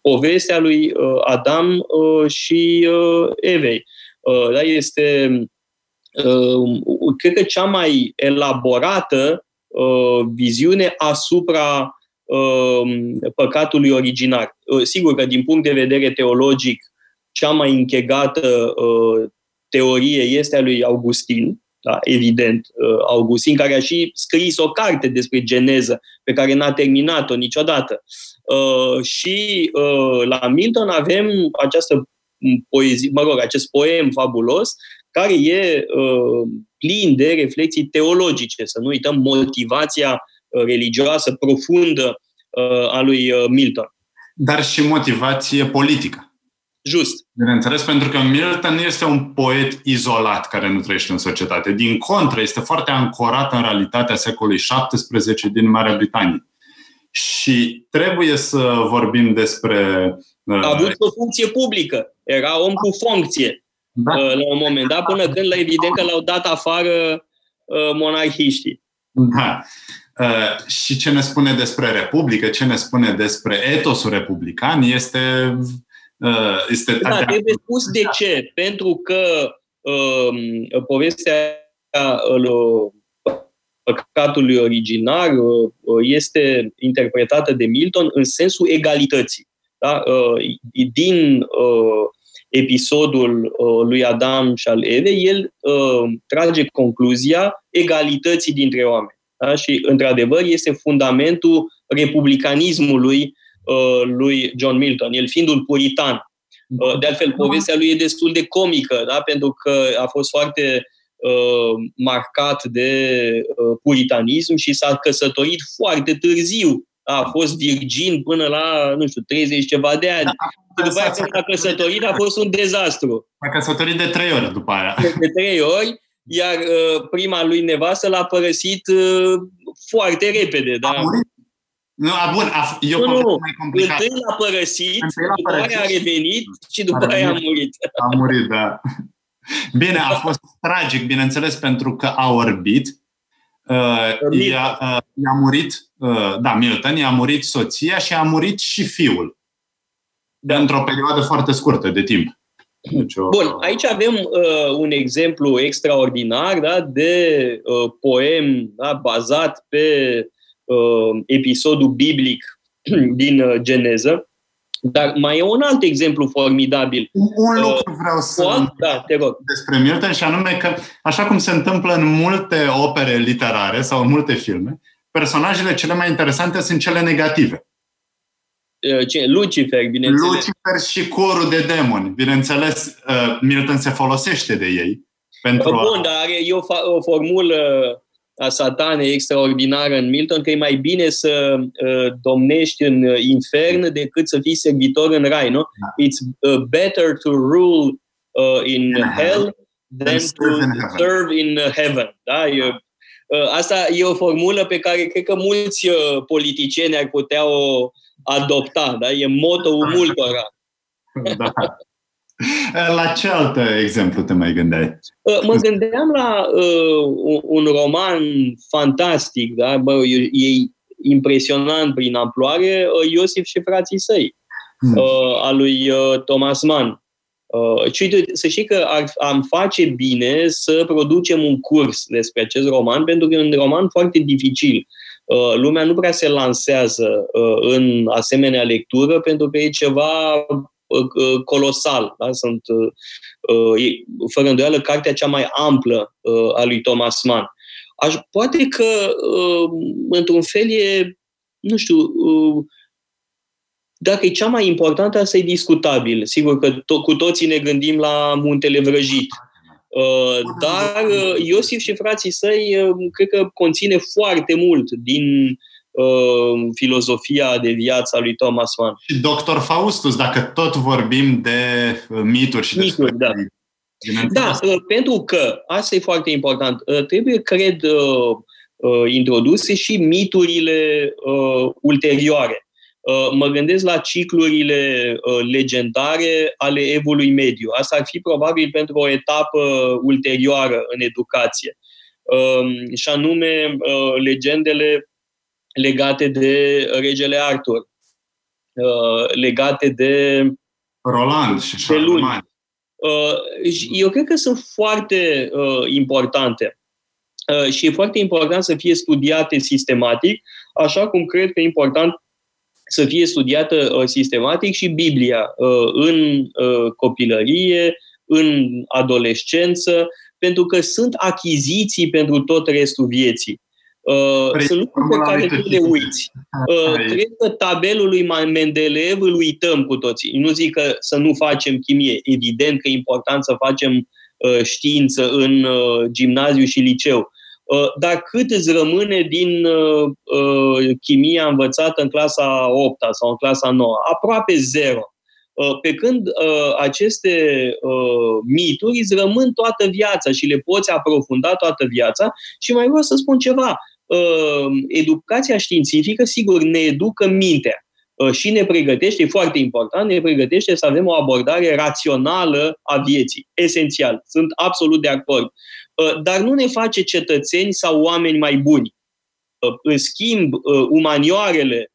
povestea lui Adam și Evei. Da, este, cred că, cea mai elaborată viziune asupra păcatului originar. Sigur că, din punct de vedere teologic, cea mai închegată teorie este a lui Augustin, da, evident, uh, Augustin, care a și scris o carte despre geneză, pe care n-a terminat-o niciodată. Uh, și uh, la Milton avem această poezie, mă rog, acest poem fabulos, care e uh, plin de reflexii teologice, să nu uităm motivația uh, religioasă profundă uh, a lui uh, Milton. Dar și motivație politică. Just. Bineînțeles, pentru că Milton nu este un poet izolat care nu trăiește în societate. Din contră, este foarte ancorat în realitatea secolului XVII din Marea Britanie. Și trebuie să vorbim despre... Uh, A avut o funcție publică. Era om cu funcție da. Uh, la un moment dat, până când, la evident, că l-au dat afară uh, monarhiștii. Da. Uh, și ce ne spune despre Republică, ce ne spune despre etosul republican, este Uh, este da, trebuie spus de ce. Pentru că uh, povestea uh, păcatului originar uh, este interpretată de Milton în sensul egalității. Da? Uh, din uh, episodul uh, lui Adam și al Evei, el uh, trage concluzia egalității dintre oameni. Da? Și, într-adevăr, este fundamentul republicanismului Uh, lui John Milton, el fiind un puritan. Uh, de altfel, povestea lui e destul de comică, da? pentru că a fost foarte uh, marcat de uh, puritanism și s-a căsătorit foarte târziu. A fost virgin până la, nu știu, 30 ceva de ani. Da, și după aceea, când a căsătorit, a fost un dezastru. A căsătorit de trei ori după aia. De trei ori, iar uh, prima lui nevastă l-a părăsit uh, foarte repede. Da? A murit nu, a, bun, a, eu nu, nu. mai complicat. Întâi l-a părăsit, Întâi l-a după părăsit, aia a revenit și după a aia a murit. A murit, da. Bine, a fost tragic, bineînțeles, pentru că a orbit. Uh, i-a, uh, i-a murit, uh, da, Milton, i-a murit soția și a murit și fiul. Da. Într-o perioadă foarte scurtă de timp. Deci o... Bun, aici avem uh, un exemplu extraordinar da, de uh, poem da, bazat pe uh, episodul biblic din uh, Geneză, dar mai e un alt exemplu formidabil. Un uh, lucru vreau să uh, da, te rog. despre Milton și anume că, așa cum se întâmplă în multe opere literare sau în multe filme, personajele cele mai interesante sunt cele negative. Uh, ce? Lucifer, bineînțeles. Lucifer și corul de demoni. Bineînțeles, uh, Milton se folosește de ei. Pentru Bun, a... dar are eu o formulă a satanei extraordinară în Milton, că e mai bine să uh, domnești în uh, infern decât să fii servitor în rai, nu? Da. It's uh, better to rule uh, in hell than to serve in heaven. Da? E, uh, asta e o formulă pe care cred că mulți uh, politicieni ar putea o adopta. Da? E moto-ul multora. Da. La ce alt exemplu te mai gândeai? Uh, mă gândeam la uh, un roman fantastic, da? Bă, e impresionant prin amploare, uh, Iosif și frații săi, hmm. uh, al lui uh, Thomas Mann. Uh, și să știi că ar, am face bine să producem un curs despre acest roman, pentru că e un roman foarte dificil. Uh, lumea nu prea se lansează uh, în asemenea lectură, pentru că e ceva Uh, uh, colosal. Da? Sunt, uh, fără îndoială, cartea cea mai amplă a lui Thomas Mann. Aș, poate că, într-un fel, e, nu știu, dacă e cea mai importantă, asta e discutabil. Sigur că to- cu toții ne gândim la muntele vrăjit. Uh, dar uh, Iosif și frații săi uh, cred că conține foarte mult din uh, filozofia de viață a lui Thomas Mann. Și Dr. Faustus, dacă tot vorbim de uh, mituri și mituri, de da. Da, uh, pentru că, asta e foarte important, uh, trebuie, cred, uh, uh, introduse și miturile uh, ulterioare. Uh, mă gândesc la ciclurile uh, legendare ale evului mediu. Asta ar fi probabil pentru o etapă ulterioară în educație. Uh, și anume legendele legate de regele Arthur, legate de Roland și Charlemagne. Eu cred că sunt foarte importante și e foarte important să fie studiate sistematic, așa cum cred că e important să fie studiată uh, sistematic și Biblia uh, în uh, copilărie, în adolescență, pentru că sunt achiziții pentru tot restul vieții. Uh, sunt lucruri pe care nu le uiți. Uh, cred că tabelul lui Mendeleev îl uităm cu toții. Nu zic că să nu facem chimie. Evident că e important să facem uh, știință în uh, gimnaziu și liceu. Uh, dar cât îți rămâne din uh, uh, chimia învățată în clasa 8 sau în clasa 9? Aproape zero. Pe când aceste mituri îți rămân toată viața și le poți aprofunda toată viața și mai vreau să spun ceva. Educația științifică, sigur, ne educă mintea și ne pregătește, e foarte important, ne pregătește să avem o abordare rațională a vieții. Esențial. Sunt absolut de acord. Uh, dar nu ne face cetățeni sau oameni mai buni. Uh, în schimb, uh, umanioarele,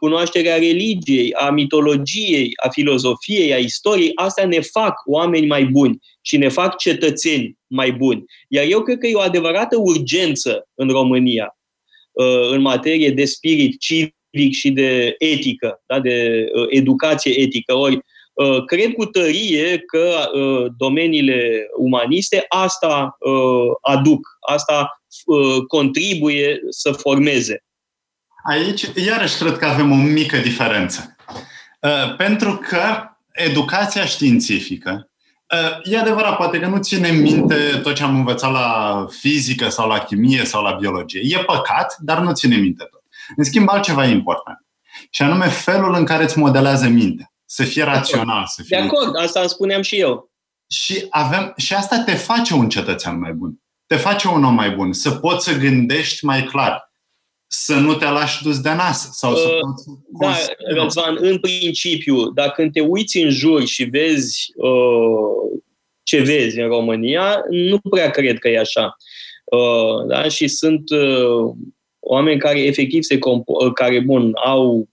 cunoașterea religiei, a mitologiei, a filozofiei, a istoriei, astea ne fac oameni mai buni și ne fac cetățeni mai buni. Iar eu cred că e o adevărată urgență în România în materie de spirit civic și de etică, da, de educație etică. Ori Uh, cred cu tărie că uh, domeniile umaniste asta uh, aduc, asta contribuie să formeze. Aici, iarăși, cred că avem o mică diferență. Pentru că educația științifică, e adevărat, poate că nu ține minte tot ce am învățat la fizică sau la chimie sau la biologie. E păcat, dar nu ține minte tot. În schimb, altceva e important. Și anume felul în care îți modelează mintea să fie rațional. Să fie... De acord, asta îmi spuneam și eu. Și, avem, și asta te face un cetățean mai bun. Te face un om mai bun. Să poți să gândești mai clar. Să nu te lași dus de nas. Sau să uh, poți da, Răzvan, în principiu, dacă te uiți în jur și vezi uh, ce vezi în România, nu prea cred că e așa. Uh, da? Și sunt uh, oameni care efectiv se compo- care, bun, au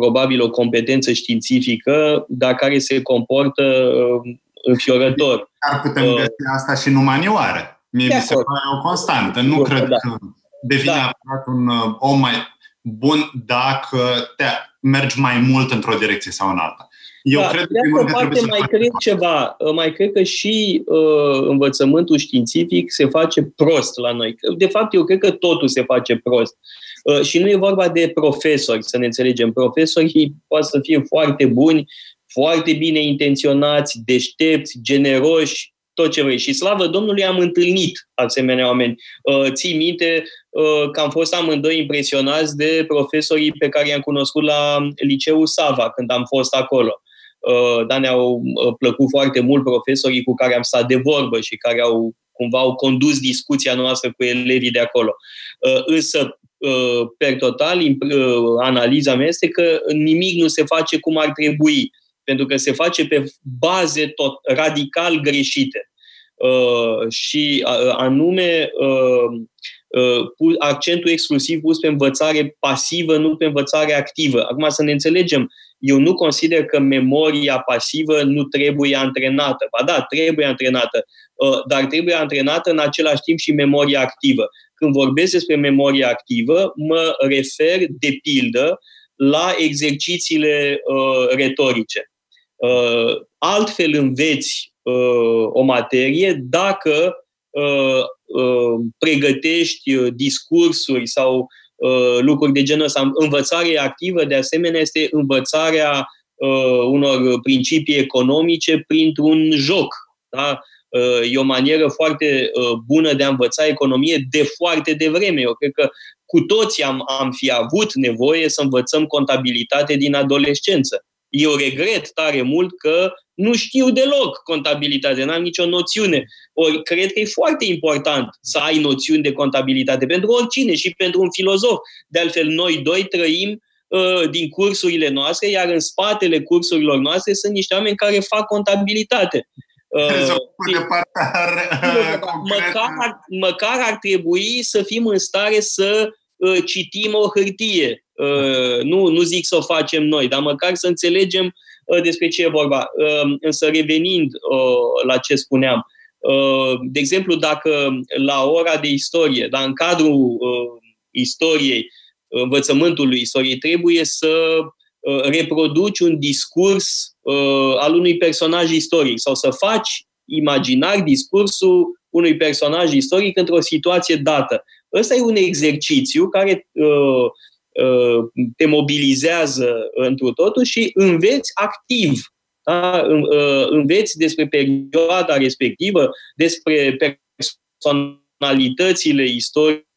probabil o competență științifică, dar care se comportă uh, înfiorător. Ar putem uh, găsi asta și în umanioare. Mie mi se pare o constantă. Nu cred da. că devine da. un uh, om mai bun dacă te mergi mai mult într-o direcție sau în alta. Eu da, cred de altă parte, mai cred fac... ceva. Uh, mai cred că și uh, învățământul științific se face prost la noi. De fapt, eu cred că totul se face prost. Uh, și nu e vorba de profesori, să ne înțelegem. Profesorii poate să fie foarte buni, foarte bine intenționați, deștepți, generoși, tot ce vrei. Și slavă Domnului am întâlnit asemenea oameni. Uh, ții minte uh, că am fost amândoi impresionați de profesorii pe care i-am cunoscut la liceul Sava când am fost acolo. Da, ne-au plăcut foarte mult profesorii cu care am stat de vorbă și care au cumva au condus discuția noastră cu elevii de acolo. Însă Uh, per total, uh, analiza mea este că nimic nu se face cum ar trebui, pentru că se face pe baze tot, radical greșite. Uh, și anume accentul exclusiv pus pe învățare pasivă, nu pe învățare activă. Acum să ne înțelegem, eu nu consider că memoria pasivă nu trebuie antrenată. Ba da, trebuie antrenată, dar trebuie antrenată în același timp și memoria activă. Când vorbesc despre memoria activă, mă refer, de pildă, la exercițiile uh, retorice. Uh, altfel înveți uh, o materie dacă uh, uh, pregătești uh, discursuri sau lucruri de genul ăsta. Învățarea activă, de asemenea, este învățarea unor principii economice printr-un joc. Da? E o manieră foarte bună de a învăța economie de foarte devreme. Eu cred că cu toții am, am fi avut nevoie să învățăm contabilitate din adolescență. Eu regret tare mult că nu știu deloc contabilitate, n-am nicio noțiune. Ori cred că e foarte important să ai noțiuni de contabilitate pentru oricine și pentru un filozof. De altfel, noi doi trăim uh, din cursurile noastre, iar în spatele cursurilor noastre sunt niște oameni care fac contabilitate. Uh, măcar, măcar ar trebui să fim în stare să uh, citim o hârtie. Uh, nu, nu zic să o facem noi, dar măcar să înțelegem uh, despre ce e vorba. Uh, însă revenind uh, la ce spuneam, uh, de exemplu, dacă la ora de istorie, dar în cadrul uh, istoriei, învățământului istoriei, trebuie să uh, reproduci un discurs uh, al unui personaj istoric sau să faci imaginar discursul unui personaj istoric într-o situație dată. Ăsta e un exercițiu care uh, uh, te mobilizează întru totul și înveți activ. Da? Uh, înveți despre perioada respectivă, despre personalitățile istorice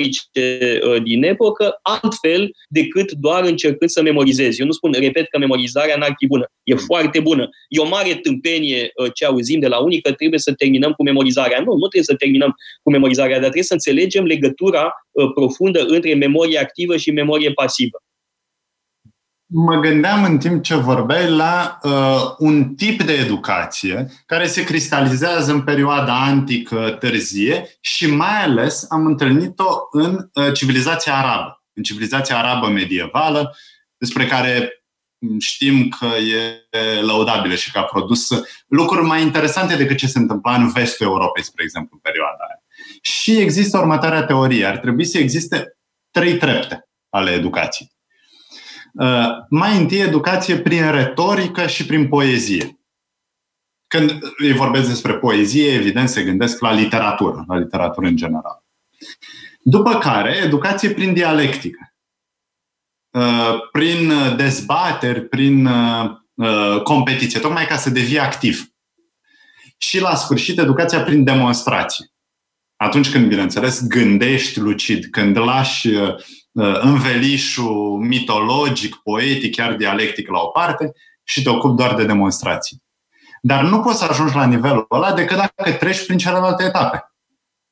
Uh, din epocă, altfel decât doar încercând să memorizezi. Eu nu spun, repet, că memorizarea n-ar fi bună. E foarte bună. E o mare tâmpenie uh, ce auzim de la unii că trebuie să terminăm cu memorizarea. Nu, nu trebuie să terminăm cu memorizarea, dar trebuie să înțelegem legătura uh, profundă între memorie activă și memorie pasivă mă gândeam în timp ce vorbeai la uh, un tip de educație care se cristalizează în perioada antică târzie și mai ales am întâlnit-o în uh, civilizația arabă, în civilizația arabă medievală, despre care știm că e lăudabilă și că a produs lucruri mai interesante decât ce se întâmpla în vestul Europei, spre exemplu, în perioada aia. Și există următoarea teorie. Ar trebui să existe trei trepte ale educației. Uh, mai întâi educație prin retorică și prin poezie. Când îi vorbesc despre poezie, evident se gândesc la literatură, la literatură în general. După care, educație prin dialectică, uh, prin dezbateri, prin uh, competiție, tocmai ca să devii activ. Și la sfârșit, educația prin demonstrație. Atunci când, bineînțeles, gândești lucid, când lași Uh, învelișul mitologic, poetic, chiar dialectic la o parte și te ocupi doar de demonstrații. Dar nu poți să ajungi la nivelul ăla decât dacă treci prin celelalte etape.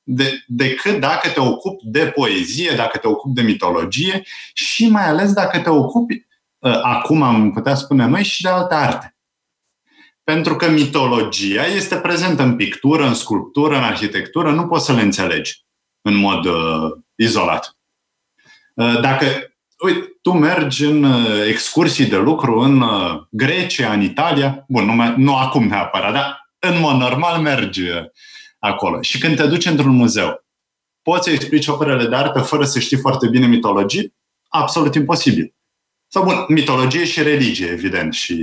De, decât dacă te ocupi de poezie, dacă te ocupi de mitologie și mai ales dacă te ocupi, uh, acum am putea spune noi, și de alte arte. Pentru că mitologia este prezentă în pictură, în sculptură, în arhitectură, nu poți să le înțelegi în mod uh, izolat. Uh, dacă, uite, tu mergi în uh, excursii de lucru în uh, Grecia, în Italia, bun, nu, nu acum neapărat, dar în mod normal mergi acolo. Și când te duci într-un muzeu, poți să explici operele de artă fără să știi foarte bine mitologie? Absolut imposibil. Sau, bun, mitologie și religie, evident, și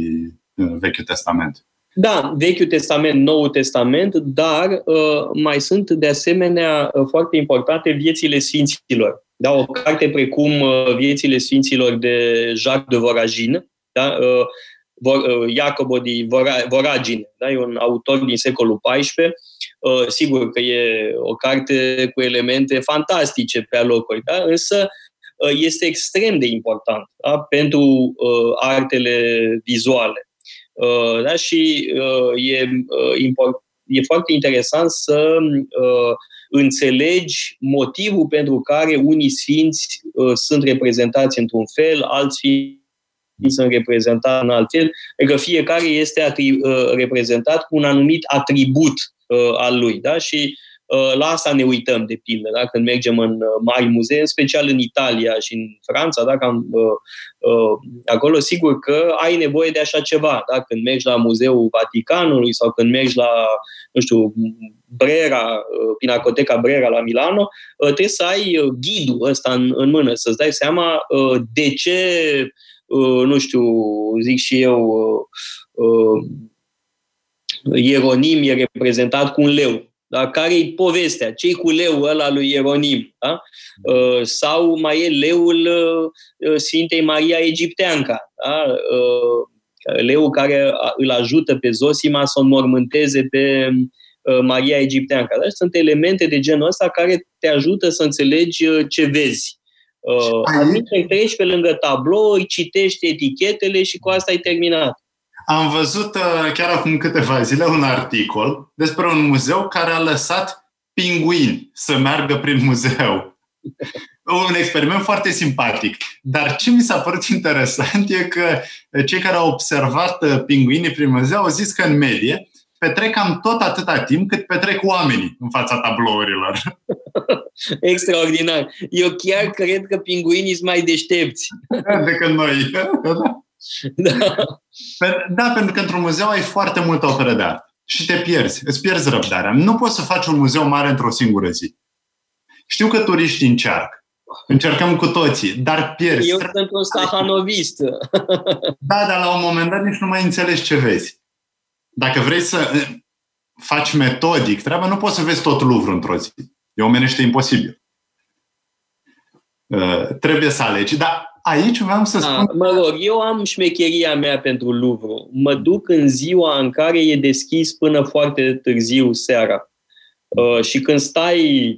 Vechiul Testament. Da, Vechiul Testament, Noul Testament, dar uh, mai sunt de asemenea uh, foarte importante viețile sfinților. Da, o carte precum uh, Viețile Sfinților de Jacques de Voragine, da, uh, uh, Iacobo de Voragine, da, e un autor din secolul XIV. Sigur că e o carte cu elemente fantastice pe alocuri, da, însă este extrem de important da, pentru artele vizuale. Da, și e, e foarte interesant să înțelegi motivul pentru care unii sfinți uh, sunt reprezentați într-un fel, alți sfinți sunt reprezentați în alt fel, adică fiecare este atri- uh, reprezentat cu un anumit atribut uh, al lui. Da? Și uh, la asta ne uităm, de pildă, da? când mergem în uh, mari muzee, în special în Italia și în Franța, da? Cam, uh, uh, acolo sigur că ai nevoie de așa ceva. Da? Când mergi la Muzeul Vaticanului sau când mergi la, nu știu, Brera, uh, Pinacoteca Brera la Milano, uh, trebuie să ai uh, ghidul ăsta în, în mână, să-ți dai seama de ce, nu știu, zic și eu, Ieronim e reprezentat cu un leu. Da? Care-i povestea? ce cu leul ăla lui Ieronim? Da? Uh, sau mai e leul uh, Sfintei Maria Egipteanca, da? uh, leul care îl ajută pe Zosima să o înmormânteze pe uh, Maria Egipteanca. Da? Sunt elemente de genul ăsta care te ajută să înțelegi uh, ce vezi. Uh, adică treci pe lângă tablouri, citești etichetele și cu asta ai terminat. Am văzut uh, chiar acum câteva zile un articol despre un muzeu care a lăsat pinguini să meargă prin muzeu. Un experiment foarte simpatic. Dar ce mi s-a părut interesant e că cei care au observat uh, pinguinii prin muzeu au zis că în medie petrec cam tot atâta timp cât petrec oamenii în fața tablourilor. Extraordinar. Eu chiar cred că pinguinii sunt mai deștepți. Decât noi. Da. da, pentru că într-un muzeu ai foarte multă operă de artă și te pierzi, îți pierzi răbdarea. Nu poți să faci un muzeu mare într-o singură zi. Știu că turiștii încearcă. Încercăm cu toții, dar pierzi. Eu sunt un stahanovist. Da, dar la un moment dat nici nu mai înțelegi ce vezi. Dacă vrei să eh, faci metodic treaba, nu poți să vezi tot Louvre într-o zi. E omenește imposibil. Uh, trebuie să alegi. Dar aici vreau să spun... A, mă rog, eu am șmecheria mea pentru Louvre. Mă duc în ziua în care e deschis până foarte târziu seara. Uh, și când stai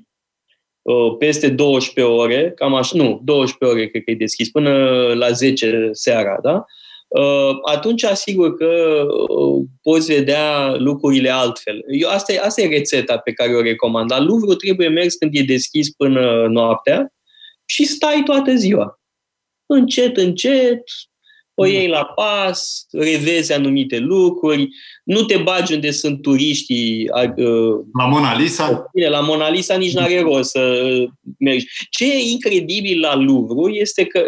uh, peste 12 ore, cam așa, nu, 12 ore cred că e deschis, până la 10 seara, da? Uh, atunci asigur că uh, poți vedea lucrurile altfel. Eu, asta, e, asta e rețeta pe care o recomand. La Louvre trebuie mers când e deschis până noaptea și stai toată ziua încet, încet, o mm. iei la pas, revezi anumite lucruri, nu te bagi unde sunt turiștii. La Mona Lisa? Bine, la Mona Lisa nici nu are rost să mergi. Ce e incredibil la Louvre este că,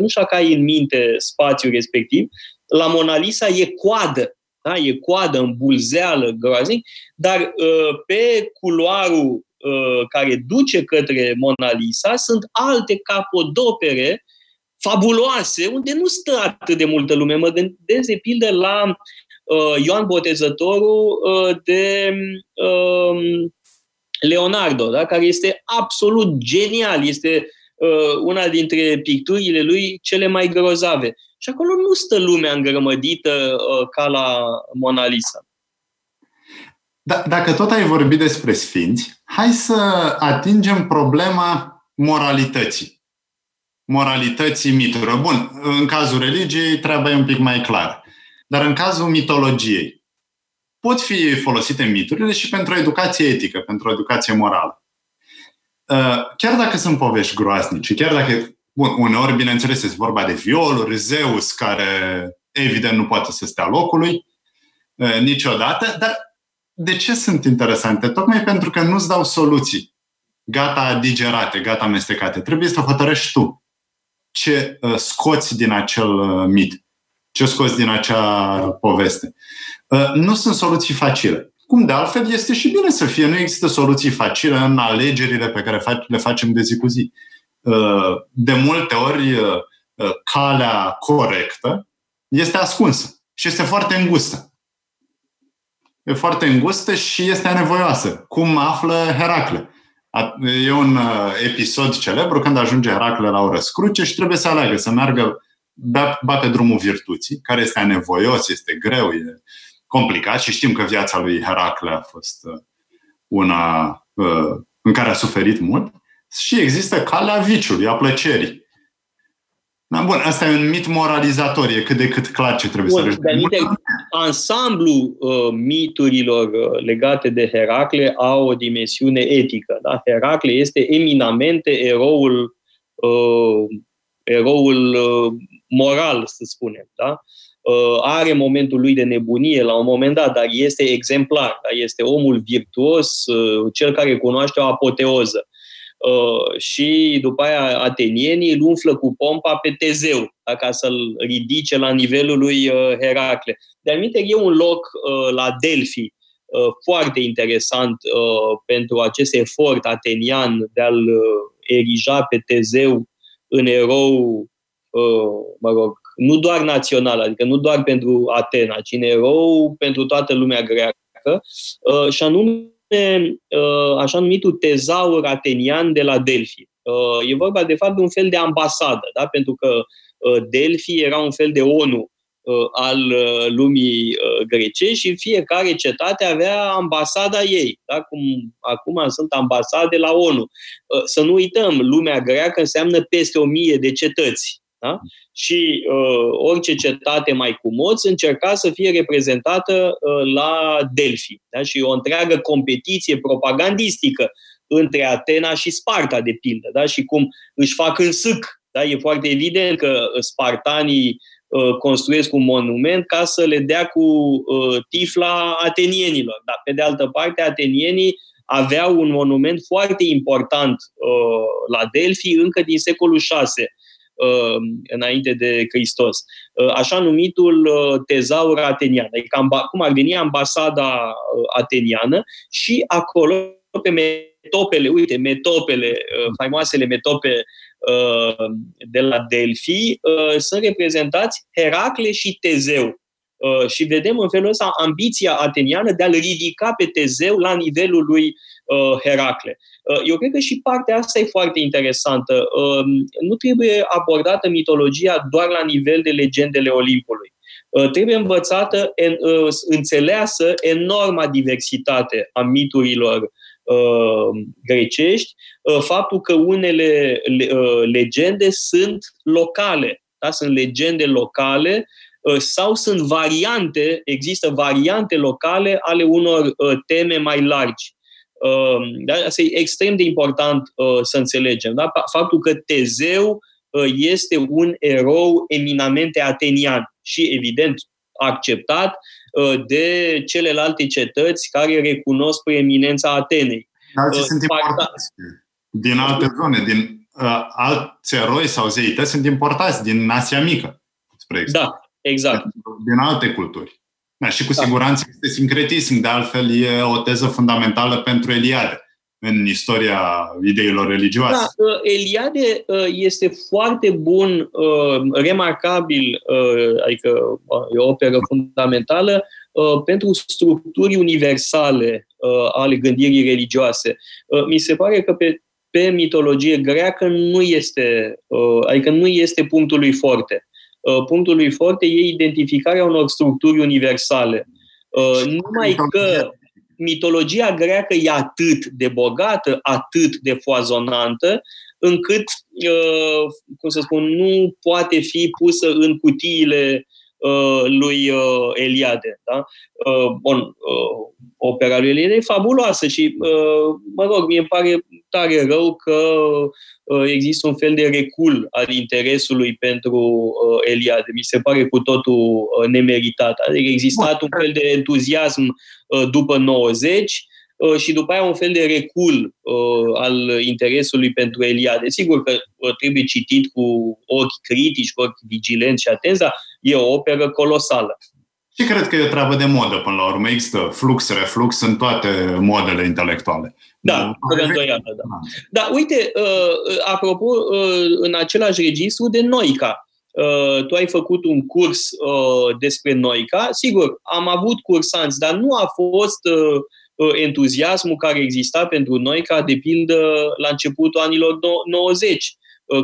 nu știu că ai în minte spațiul respectiv, la Mona Lisa e coadă. Da? E coadă în bulzeală, groaznic, dar pe culoarul care duce către Mona Lisa sunt alte capodopere fabuloase, unde nu stă atât de multă lume. Mă gândesc, de pildă, la uh, Ioan Botezătorul uh, de uh, Leonardo, da? care este absolut genial. Este uh, una dintre picturile lui cele mai grozave. Și acolo nu stă lumea îngrămădită uh, ca la Mona Lisa. Da, dacă tot ai vorbit despre sfinți, hai să atingem problema moralității moralității miturilor. Bun, în cazul religiei treaba e un pic mai clar. Dar în cazul mitologiei, pot fi folosite miturile și pentru educație etică, pentru educație morală. Uh, chiar dacă sunt povești groaznice, chiar dacă, bun, uneori, bineînțeles, este vorba de violuri, Zeus, care evident nu poate să stea locului uh, niciodată, dar de ce sunt interesante? Tocmai pentru că nu-ți dau soluții gata digerate, gata amestecate. Trebuie să hotărăști tu ce uh, scoți din acel uh, mit, ce scoți din acea poveste. Uh, nu sunt soluții facile. Cum de altfel este și bine să fie. Nu există soluții facile în alegerile pe care le facem de zi cu zi. De multe ori, calea corectă este ascunsă și este foarte îngustă. E foarte îngustă și este anevoioasă, cum află Heracle. E un uh, episod celebru când ajunge Heracle la o răscruce și trebuie să aleagă, să meargă ba pe drumul virtuții, care este anevoios, este greu, e complicat și știm că viața lui Heracle a fost uh, una uh, în care a suferit mult. Și există calea viciului, a plăcerii. Da, bun, asta e un mit moralizator, e cât de cât clar ce trebuie bun, să răspundem. Ansamblu uh, miturilor uh, legate de Heracle au o dimensiune etică. Da? Heracle este eminamente eroul, uh, eroul uh, moral, să spunem. Da? Uh, are momentul lui de nebunie la un moment dat, dar este exemplar. Da? Este omul virtuos, uh, cel care cunoaște o apoteoză. Uh, și după aia atenienii îl umflă cu pompa pe Tezeu, da, ca să-l ridice la nivelul lui uh, Heracle. De aminte, e un loc uh, la Delphi foarte interesant pentru acest efort atenian de a-l erija pe Tezeu în erou, mă rog, nu doar național, adică nu doar pentru Atena, ci în erou pentru toată lumea greacă, și anume așa numitul tezaur atenian de la Delphi. E vorba, de fapt, de un fel de ambasadă, da? pentru că Delphi era un fel de ONU al lumii grecești și fiecare cetate avea ambasada ei, da? cum acum sunt ambasade la ONU. Să nu uităm, lumea greacă înseamnă peste o mie de cetăți. Da? Și uh, orice cetate mai cu moți încerca să fie reprezentată uh, la Delphi. Da? Și o întreagă competiție propagandistică între Atena și Sparta, de pildă. Da? Și cum își fac în sâc. Da? E foarte evident că spartanii uh, construiesc un monument ca să le dea cu uh, tifla atenienilor. Dar, pe de altă parte, atenienii aveau un monument foarte important uh, la Delphi încă din secolul 6 Uh, înainte de Hristos. Uh, așa numitul uh, tezaur atenian, adică cum ar veni ambasada ateniană și acolo pe metopele, uite, metopele, faimoasele metope de la Delphi, sunt reprezentați Heracle și Tezeu. Și vedem în felul ăsta ambiția ateniană de a-l ridica pe Tezeu la nivelul lui Heracle. Uh, eu cred că și partea asta e foarte interesantă. Um, nu trebuie abordată mitologia doar la nivel de legendele Olimpului. Uh, trebuie învățată, uh, înțeleasă enorma diversitate a miturilor grecești, faptul că unele legende sunt locale, da? sunt legende locale sau sunt variante, există variante locale ale unor teme mai largi. Um, da? Asta e extrem de important uh, să înțelegem. Da? Faptul că Tezeu uh, este un erou eminamente atenian și, evident, acceptat uh, de celelalte cetăți care recunosc preeminența Atenei. Alții sunt importați din alte zone, din uh, alți eroi sau zeități sunt importați din Asia Mică, spre exemplu. Da, exact. Din alte culturi. Da, și cu da. siguranță este sincretism. De altfel, e o teză fundamentală pentru Eliade în istoria ideilor religioase. Da, uh, Eliade uh, este foarte bun, uh, remarcabil, adică e o operă fundamentală pentru structuri universale ale gândirii religioase. Mi se pare că pe, pe mitologie greacă nu este, adică nu este punctul lui forte. Uh, punctul lui forte e identificarea unor structuri universale. Uh, numai că mitologia greacă e atât de bogată, atât de foazonantă, încât, uh, cum să spun, nu poate fi pusă în cutiile lui Eliade. Da? Bun, opera lui Eliade e fabuloasă și, mă rog, mie îmi pare tare rău că Uh, există un fel de recul al interesului pentru uh, Eliade. Mi se pare cu totul uh, nemeritat. Adică a existat un fel de entuziasm după 90 și după aia un fel de recul al interesului pentru Eliade. Sigur că trebuie citit cu ochi critici, cu ochi vigilenți și atenți, dar e o operă colosală. Și cred că e o treabă de modă până la urmă. Există flux, reflux în toate modele intelectuale. Da, fără îndoială, da. Da, uite, uh, apropo, uh, în același registru de Noica, uh, tu ai făcut un curs despre Noica. Sigur, am avut cursanți, dar nu a fost entuziasmul care exista pentru Noica, de pildă, la începutul anilor 90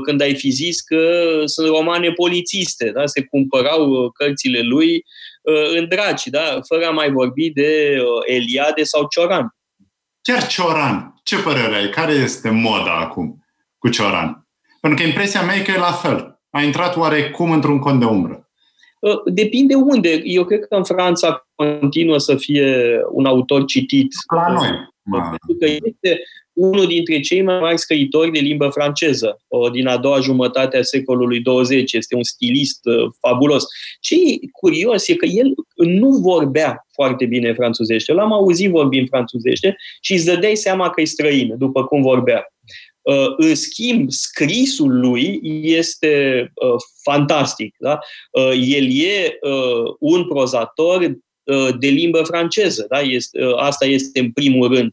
când ai fi zis că sunt romane polițiste, da? se cumpărau cărțile lui în dragi, da? fără a mai vorbi de Eliade sau Cioran. Chiar Cioran, ce părere ai? Care este moda acum cu Cioran? Pentru că impresia mea e că e la fel. A intrat oarecum într-un cont de umbră. Ă, depinde unde. Eu cred că în Franța continuă să fie un autor citit. La noi. Pentru că este unul dintre cei mai mari scriitori de limbă franceză din a doua jumătate a secolului 20. Este un stilist uh, fabulos. Ce e curios e că el nu vorbea foarte bine franțuzește. L-am auzit vorbind franțuzește și îți dădeai seama că e străin, după cum vorbea. Uh, în schimb, scrisul lui este uh, fantastic. Da? El e un prozator de limbă franceză. Da? Este, asta este în primul rând.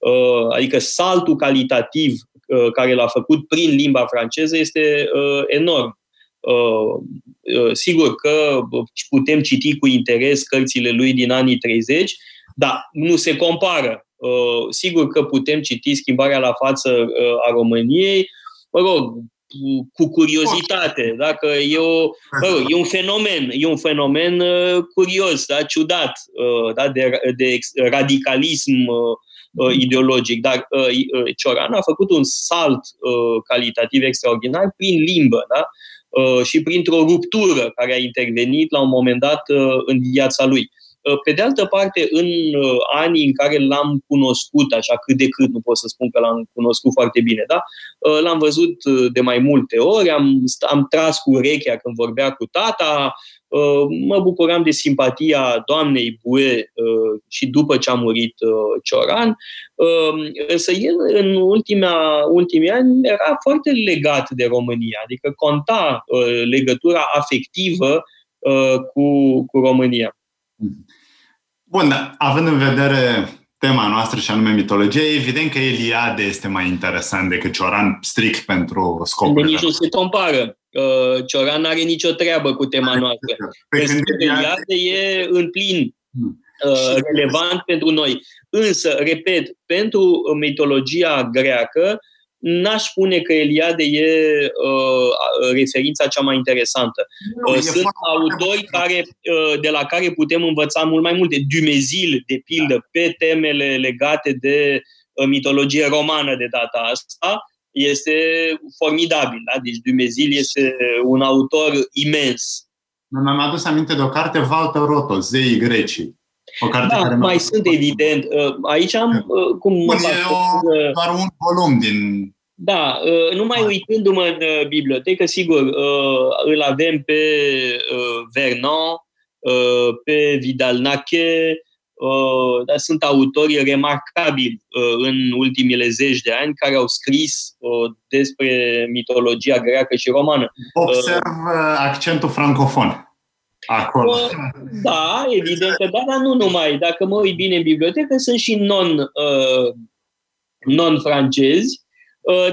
Uh, adică saltul calitativ uh, care l-a făcut prin limba franceză este uh, enorm. Sigur că putem citi cu interes cărțile lui din anii 30, dar nu se compară Sigur că putem citi schimbarea la față a României, mă rog, cu curiozitate, dacă e, o, mă rog, e un fenomen, e un fenomen curios, da, ciudat, da, de, de radicalism ideologic, dar Cioran a făcut un salt calitativ extraordinar prin limbă, da? Uh, și printr-o ruptură care a intervenit la un moment dat uh, în viața lui. Uh, pe de altă parte, în anii în care l-am cunoscut, așa cât de cât, nu pot să spun că l-am cunoscut foarte bine, da? l-am văzut de mai multe ori, am, am tras cu urechea când vorbea cu tata, Uh, mă bucuram de simpatia doamnei Bue uh, și după ce a murit uh, Cioran, însă el în ultimea, ultimii ani era foarte legat de România, adică conta legătura afectivă cu, cu România. Bun, da. având în vedere tema noastră și anume mitologie, evident că Eliade este mai interesant decât Cioran strict pentru scopul. Nici nu se compară. Uh, Cioran nu are nicio treabă cu tema noastră. Pe când Eliade e în plin hmm. uh, relevant pentru noi. Însă, repet, pentru mitologia greacă, n-aș spune că Eliade e uh, referința cea mai interesantă. Nu, uh, Sunt autori care, uh, de la care putem învăța mult mai multe. Dumezil, de pildă, pe temele legate de uh, mitologie romană de data asta, este formidabil. Da? Deci Dumezil este un autor imens. Mi-am adus aminte de o carte, Walter Roto, Zeii Grecii. O carte da, care mai sunt, evident. Uh, aici am... Uh, cum Bun, e o, doar un volum din... Da, uh, numai uitându-mă în bibliotecă, sigur, îl avem pe Vernon, pe Vidal Nache, Uh, dar sunt autori remarcabili uh, în ultimile zeci de ani care au scris uh, despre mitologia greacă și romană. Observ accentul francofon. Acolo. Da, evident că da, dar nu numai. Dacă mă uit bine în bibliotecă, sunt și non, non-francezi,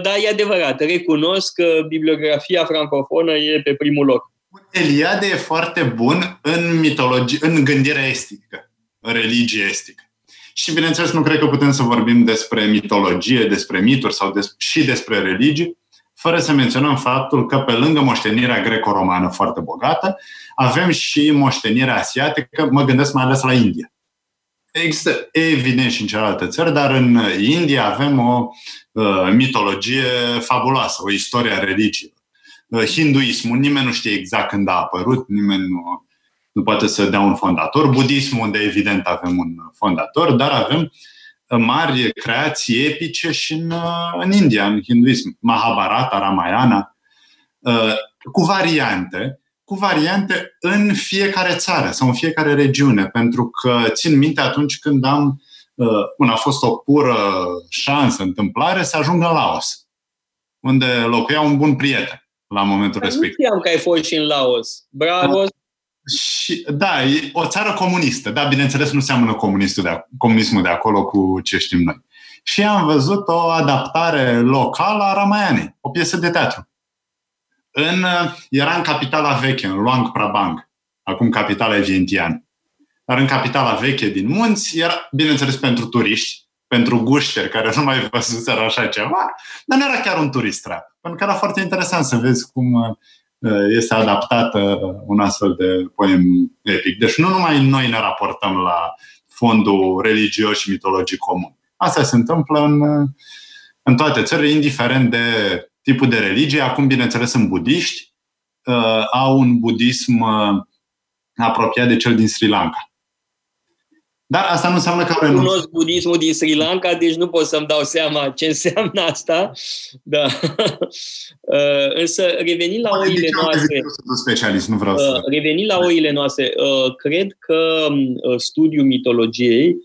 dar e adevărat, recunosc că bibliografia francofonă e pe primul loc. Eliade e foarte bun în mitologie, în gândirea estică religie estică. Și, bineînțeles, nu cred că putem să vorbim despre mitologie, despre mituri sau des- și despre religii, fără să menționăm faptul că, pe lângă moștenirea greco-romană foarte bogată, avem și moștenirea asiatică, mă gândesc mai ales la India. Există, evident, și în celelalte țări, dar în India avem o uh, mitologie fabuloasă, o istorie a religiilor. Uh, hinduismul, nimeni nu știe exact când a apărut, nimeni nu nu poate să dea un fondator. Budismul, unde evident avem un fondator, dar avem mari creații epice și în, în India, în hinduism. Mahabharata, Ramayana, uh, cu variante, cu variante în fiecare țară sau în fiecare regiune, pentru că țin minte atunci când am, uh, a fost o pură șansă, întâmplare, să ajung în Laos, unde locuia un bun prieten la momentul respectiv. Nu știam că ai fost și în Laos. Bravo, și, da, e o țară comunistă. Da, bineînțeles, nu seamănă comunistul de, comunismul de acolo cu ce știm noi. Și am văzut o adaptare locală a Ramayanei, o piesă de teatru. În, era în capitala veche, în Luang Prabang, acum capitala e Vientiane. Dar în capitala veche din munți era, bineînțeles, pentru turiști, pentru gușteri care nu mai văzuseră așa ceva, dar nu era chiar un turist trap. Pentru că era foarte interesant să vezi cum Uh, este adaptat un astfel de poem epic. Deci nu numai noi ne raportăm la fondul religios și mitologic comun. Asta se întâmplă în, în toate țările, indiferent de tipul de religie. Acum, bineînțeles, sunt budiști, uh, au un budism uh, apropiat de cel din Sri Lanka. Dar asta nu înseamnă că renunț. Cunosc budismul din Sri Lanka, deci nu pot să-mi dau seama ce înseamnă asta. Da. Uh, însă, revenind la Poate oile noastre... specialist, nu vreau uh, să... Revenind la oile noastre, uh, cred că studiul mitologiei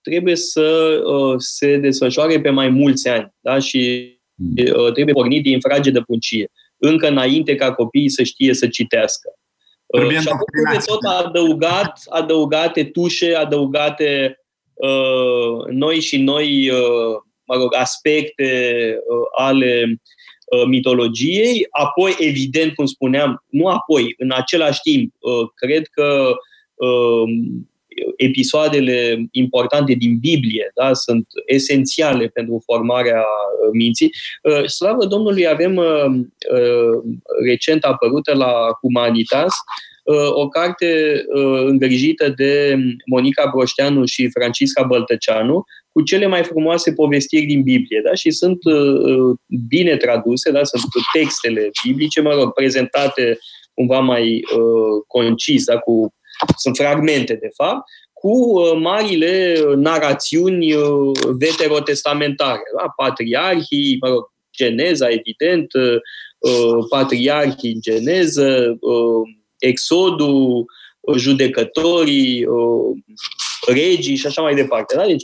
trebuie să se desfășoare pe mai mulți ani. Da? Și hmm. trebuie pornit din frage de puncie. Încă înainte ca copiii să știe să citească. Trebuie și acum trebuie tot adăugat, adăugate tușe, adăugate uh, noi și noi uh, mă rog, aspecte uh, ale uh, mitologiei. Apoi, evident, cum spuneam, nu apoi, în același timp, uh, cred că uh, episoadele importante din Biblie da? sunt esențiale pentru formarea uh, minții. Uh, slavă Domnului, avem recent apărută la Humanitas o carte îngrijită de Monica Broșteanu și Francisca Băltăceanu, cu cele mai frumoase povestiri din Biblie, da? și sunt bine traduse, da? sunt textele biblice, mă rog, prezentate cumva mai concis, da? cu sunt fragmente, de fapt, cu uh, marile uh, narațiuni uh, veterotestamentare. Da? Patriarhii, mă rog, Geneza, evident, patriarhii în Geneză, Exodul, judecătorii, regii și așa mai departe. Da? Deci,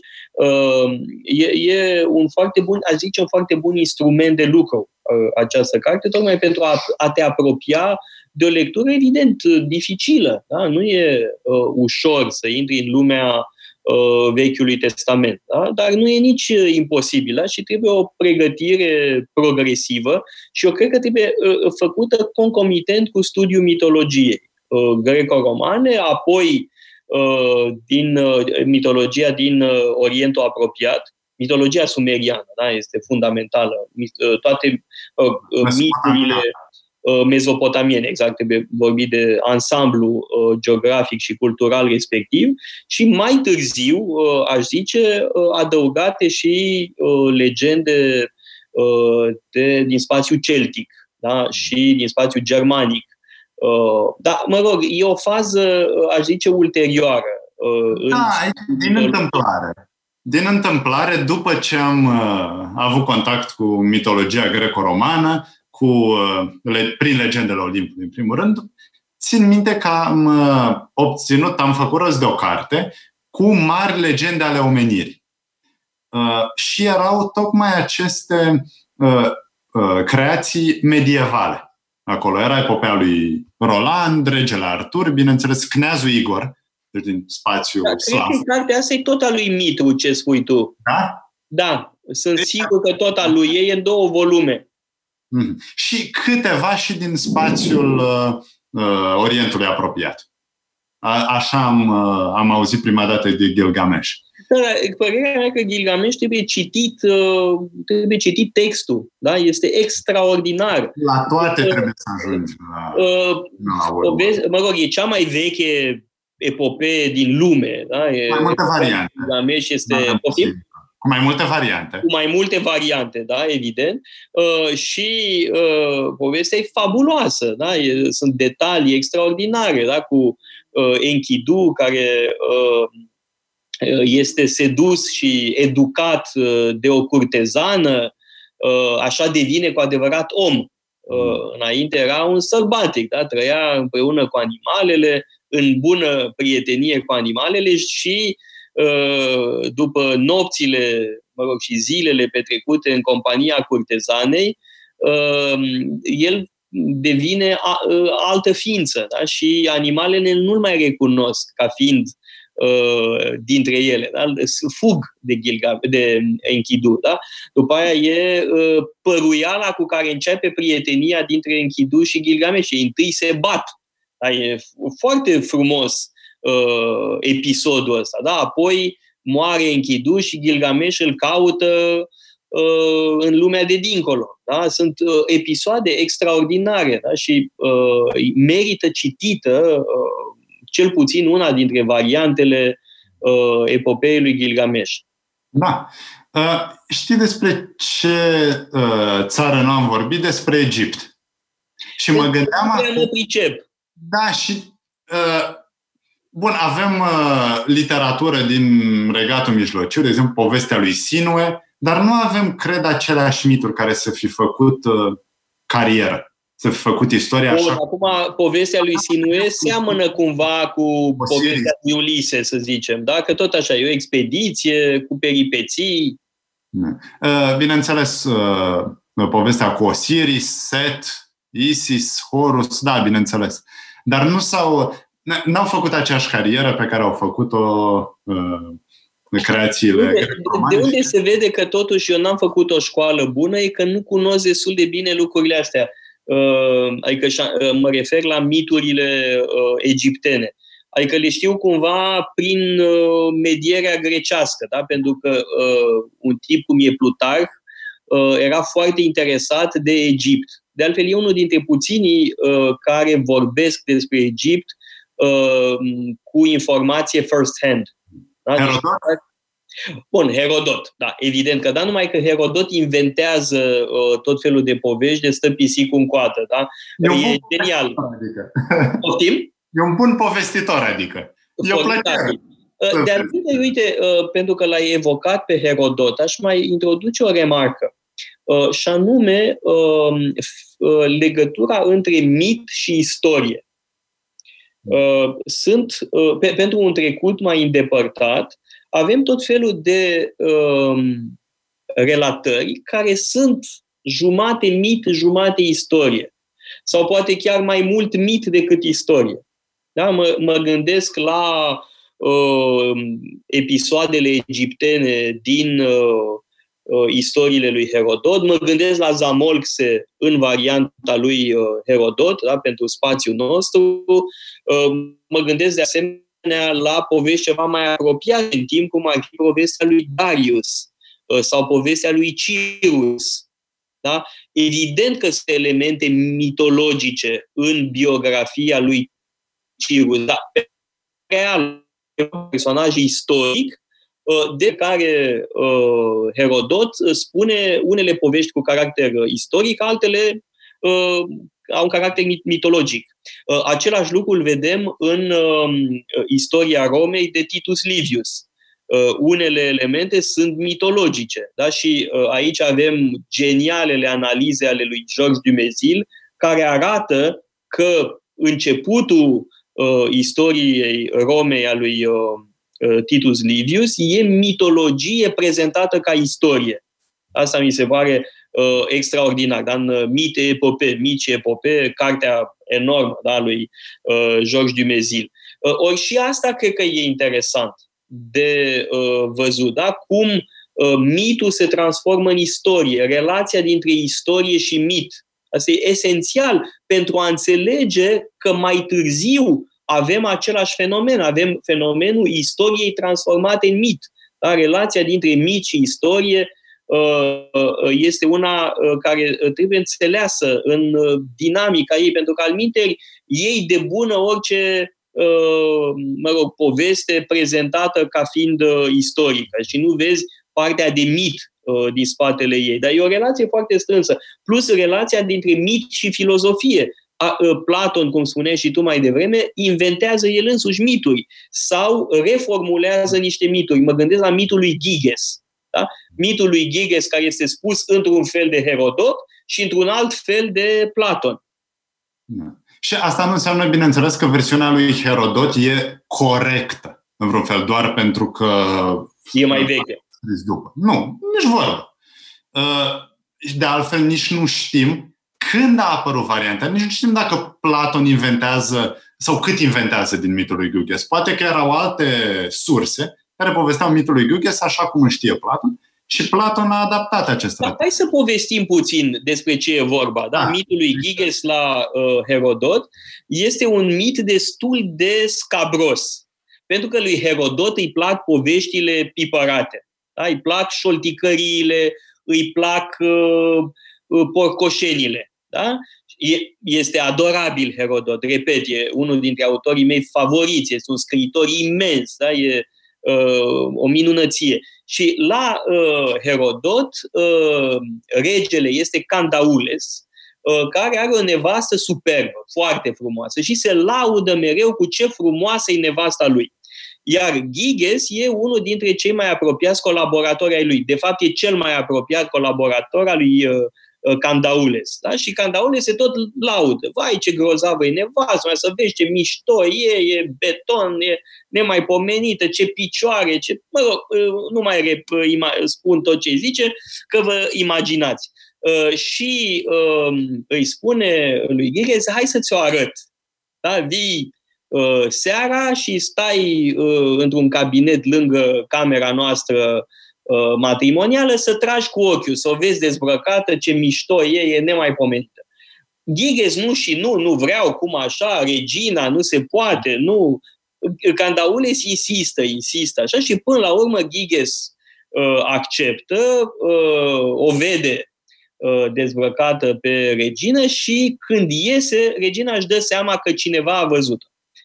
e, e un foarte bun, aș zice, un foarte bun instrument de lucru această carte, tocmai pentru a, a te apropia de o lectură, evident, dificilă. Da? Nu e uh, ușor să intri în lumea uh, Vechiului Testament, da? dar nu e nici uh, imposibil da? și trebuie o pregătire progresivă și eu cred că trebuie uh, făcută concomitent cu studiul mitologiei uh, greco-romane, apoi uh, din uh, mitologia din uh, Orientul apropiat, mitologia sumeriană da? este fundamentală. Uh, toate uh, miturile Uh, mezopotamiene, exact, trebuie vorbi de ansamblu uh, geografic și cultural respectiv și mai târziu, uh, aș zice, adăugate și legende de, din spațiu celtic da? și din spațiu germanic. Da, mă rog, e o fază, aș zice, ulterioară. Da, din întâmplare. Din întâmplare, după ce am uh, avut contact cu mitologia greco-romană, cu, uh, prin legendele Olimpului, în primul rând, țin minte că am uh, obținut, am făcut rost de o carte cu mari legende ale omenirii. Uh, și erau tocmai aceste creații medievale. Acolo era epopeea lui Roland, regele Artur, bineînțeles, Cneazul Igor, deci din spațiu da, slav. Cred că cartea asta e tot a lui Mitru, ce spui tu. Da? Da, sunt deci, sigur că tot a lui ei e în două volume. Mm. Și câteva și din spațiul uh, uh, Orientului apropiat. A, așa am, uh, am auzit prima dată de Gilgamesh. Da, părerea mea că Gilgamesh trebuie citit, uh, trebuie citit textul. Da? Este extraordinar. La toate trebuie să ajungi. La, uh, la vezi, mă rog, e cea mai veche epopee din lume. Da? E, mai multe variante. Gilgamesh este... Da, cu mai multe variante. Cu mai multe variante, da, evident. Uh, și uh, povestea e fabuloasă, da? E, sunt detalii extraordinare, da? Cu uh, Enkidu, care uh, este sedus și educat uh, de o curtezană, uh, așa devine cu adevărat om. Uh, înainte era un sărbatic, da? trăia împreună cu animalele, în bună prietenie cu animalele și uh, Uh, după nopțile mă rog, și zilele petrecute în compania curtezanei, uh, el devine uh, altă ființă da? și animalele nu-l mai recunosc ca fiind dintre ele. Da? Fug de, Gilga, de Enkidu. Da? După aia e păruiala cu care începe prietenia dintre Enkidu și Gilgamesh. Și întâi se bat. Da? E foarte frumos uh, episodul ăsta. Da? Apoi moare Enkidu și Gilgamesh îl caută uh, în lumea de dincolo. Da? Sunt uh, episoade extraordinare da? și uh, merită citită uh, cel puțin una dintre variantele uh, epopeei lui Gilgamesh. Da. Uh, știi despre ce uh, țară nu am vorbit? Despre Egipt. Și mă gândeam... Mă pricep. Da, și uh, Bun, avem uh, literatură din Regatul Mijlociu, de exemplu, povestea lui Sinue, dar nu avem, cred, aceleași mituri care să fi făcut uh, carieră, să fi făcut istoria Bun, așa. Acum, povestea lui Sinue seamănă cumva cu Osiris. povestea lui Ulise, să zicem, da? Că tot așa, e o expediție cu peripeții. Uh, bineînțeles, uh, povestea cu Osiris, Set, Isis, Horus, da, bineînțeles. Dar nu s-au n-au făcut aceeași carieră pe care au făcut-o uh, creațiile. De, de unde se vede că totuși eu n-am făcut o școală bună e că nu cunosc destul de bine lucrurile astea. Uh, adică uh, mă refer la miturile uh, egiptene. Adică le știu cumva prin uh, medierea grecească, da? pentru că uh, un tip cum e Plutarh uh, era foarte interesat de Egipt. De altfel, e unul dintre puținii uh, care vorbesc despre Egipt uh, cu informație first-hand. Da? Herodot? Bun, Herodot, da, evident că da, numai că Herodot inventează uh, tot felul de povești de stă pisicul în coadă, da? E, e genial. Adică. Poftim? E un bun povestitor, adică. E o plăcere. Uh, de altfel, uite, uh, pentru că l-ai evocat pe Herodot, aș mai introduce o remarcă. Uh, și anume um, legătura între mit și istorie. Sunt, pentru un trecut mai îndepărtat, avem tot felul de um, relatări care sunt jumate mit, jumate istorie. Sau poate chiar mai mult mit decât istorie. Da? Mă, mă gândesc la uh, episoadele egiptene din uh, uh, istoriile lui Herodot, mă gândesc la Zamolxe în varianta lui uh, Herodot, da? pentru spațiul nostru, uh, mă gândesc de asemenea la povești ceva mai apropiate în timp, cum ar fi povestea lui Darius uh, sau povestea lui Cirus. Da? Evident că sunt elemente mitologice în biografia lui Cirus, da, real, personaj istoric uh, de care uh, Herodot spune unele povești cu caracter istoric, altele uh, au un caracter mitologic. Același lucru îl vedem în um, istoria Romei de Titus Livius. Unele elemente sunt mitologice. Da? Și aici avem genialele analize ale lui George Dumezil, care arată că începutul uh, istoriei Romei a lui uh, uh, Titus Livius e mitologie prezentată ca istorie. Asta mi se pare uh, extraordinar. Dar în uh, Mite Epope, Mici Epope, cartea enormă da, lui uh, Georges Dumezil. Uh, ori și asta cred că e interesant de uh, văzut, da? cum uh, mitul se transformă în istorie, relația dintre istorie și mit. Asta e esențial pentru a înțelege că mai târziu avem același fenomen, avem fenomenul istoriei transformate în mit. Da? Relația dintre mit și istorie uh, uh, este una uh, care trebuie înțeleasă în dinamica ei, pentru că al minteri ei de bună orice mă rog, poveste prezentată ca fiind istorică și nu vezi partea de mit din spatele ei. Dar e o relație foarte strânsă. Plus relația dintre mit și filozofie. Platon, cum spuneai și tu mai devreme, inventează el însuși mituri sau reformulează niște mituri. Mă gândesc la mitul lui Giges. Da? Mitul lui Giges care este spus într-un fel de Herodot și într-un alt fel de Platon. Da. Și asta nu înseamnă, bineînțeles, că versiunea lui Herodot e corectă, în vreun fel, doar pentru că... E mai veche. După. Nu, nici vorbă. Uh, de altfel, nici nu știm când a apărut varianta? Nici nu știm dacă Platon inventează sau cât inventează din mitul lui Gyuges. Poate că erau alte surse care povesteau mitul lui Gyuges așa cum știe Platon și Platon a adaptat acest da, Hai să povestim puțin despre ce e vorba. Da? da. Mitul lui Gyges la uh, Herodot este un mit destul de scabros. Pentru că lui Herodot îi plac poveștile pipărate. Da? Îi plac șolticăriile, îi plac uh, uh porcoșenile. Da? Este adorabil Herodot, repet, e unul dintre autorii mei favoriți, este un scriitor imens, da? e uh, o minunăție. Și la uh, Herodot, uh, regele este Candaules, uh, care are o nevastă superbă, foarte frumoasă și se laudă mereu cu ce frumoasă e nevasta lui. Iar Giges e unul dintre cei mai apropiați colaboratori ai lui. De fapt, e cel mai apropiat colaborator al lui uh, Uh, Candaules. Da? Și Candaules se tot laudă. Vai, ce grozavă e nevastă, mai să vezi ce mișto e, e beton, e nemaipomenită, ce picioare, ce... Mă rog, uh, nu mai uh, spun tot ce zice, că vă imaginați. Și um, îi spune lui Ghirez, hai să-ți o arăt. Da? Vii seara și stai într-un cabinet lângă camera noastră Uh, matrimonială, să tragi cu ochiul, să o vezi dezbrăcată, ce mișto e, e nemaipomenită. Ghiges nu și nu, nu vreau, cum așa, regina, nu se poate, nu. Candaules insistă, insistă, așa, și până la urmă Giges uh, acceptă, uh, o vede uh, dezbrăcată pe regină și când iese, regina își dă seama că cineva a văzut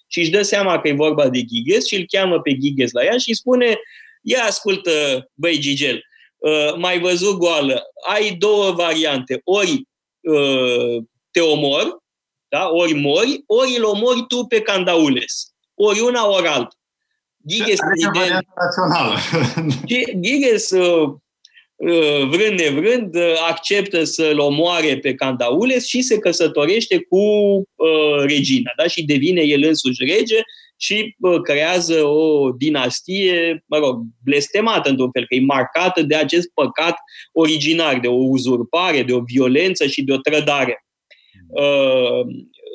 și își dă seama că e vorba de Giges și îl cheamă pe Giges la ea și îi spune ia ascultă, băi Gigel, uh, mai văzut goală, ai două variante, ori uh, te omor, da? ori mori, ori îl omori tu pe Candaules. Ori una, ori alta. Giges, Giges uh, uh, vrând nevrând, uh, acceptă să-l omoare pe Candaules și se căsătorește cu uh, regina, da? și devine el însuși rege și uh, creează o dinastie, mă rog, blestemată într-un fel, că e marcată de acest păcat originar, de o uzurpare, de o violență și de o trădare. Uh,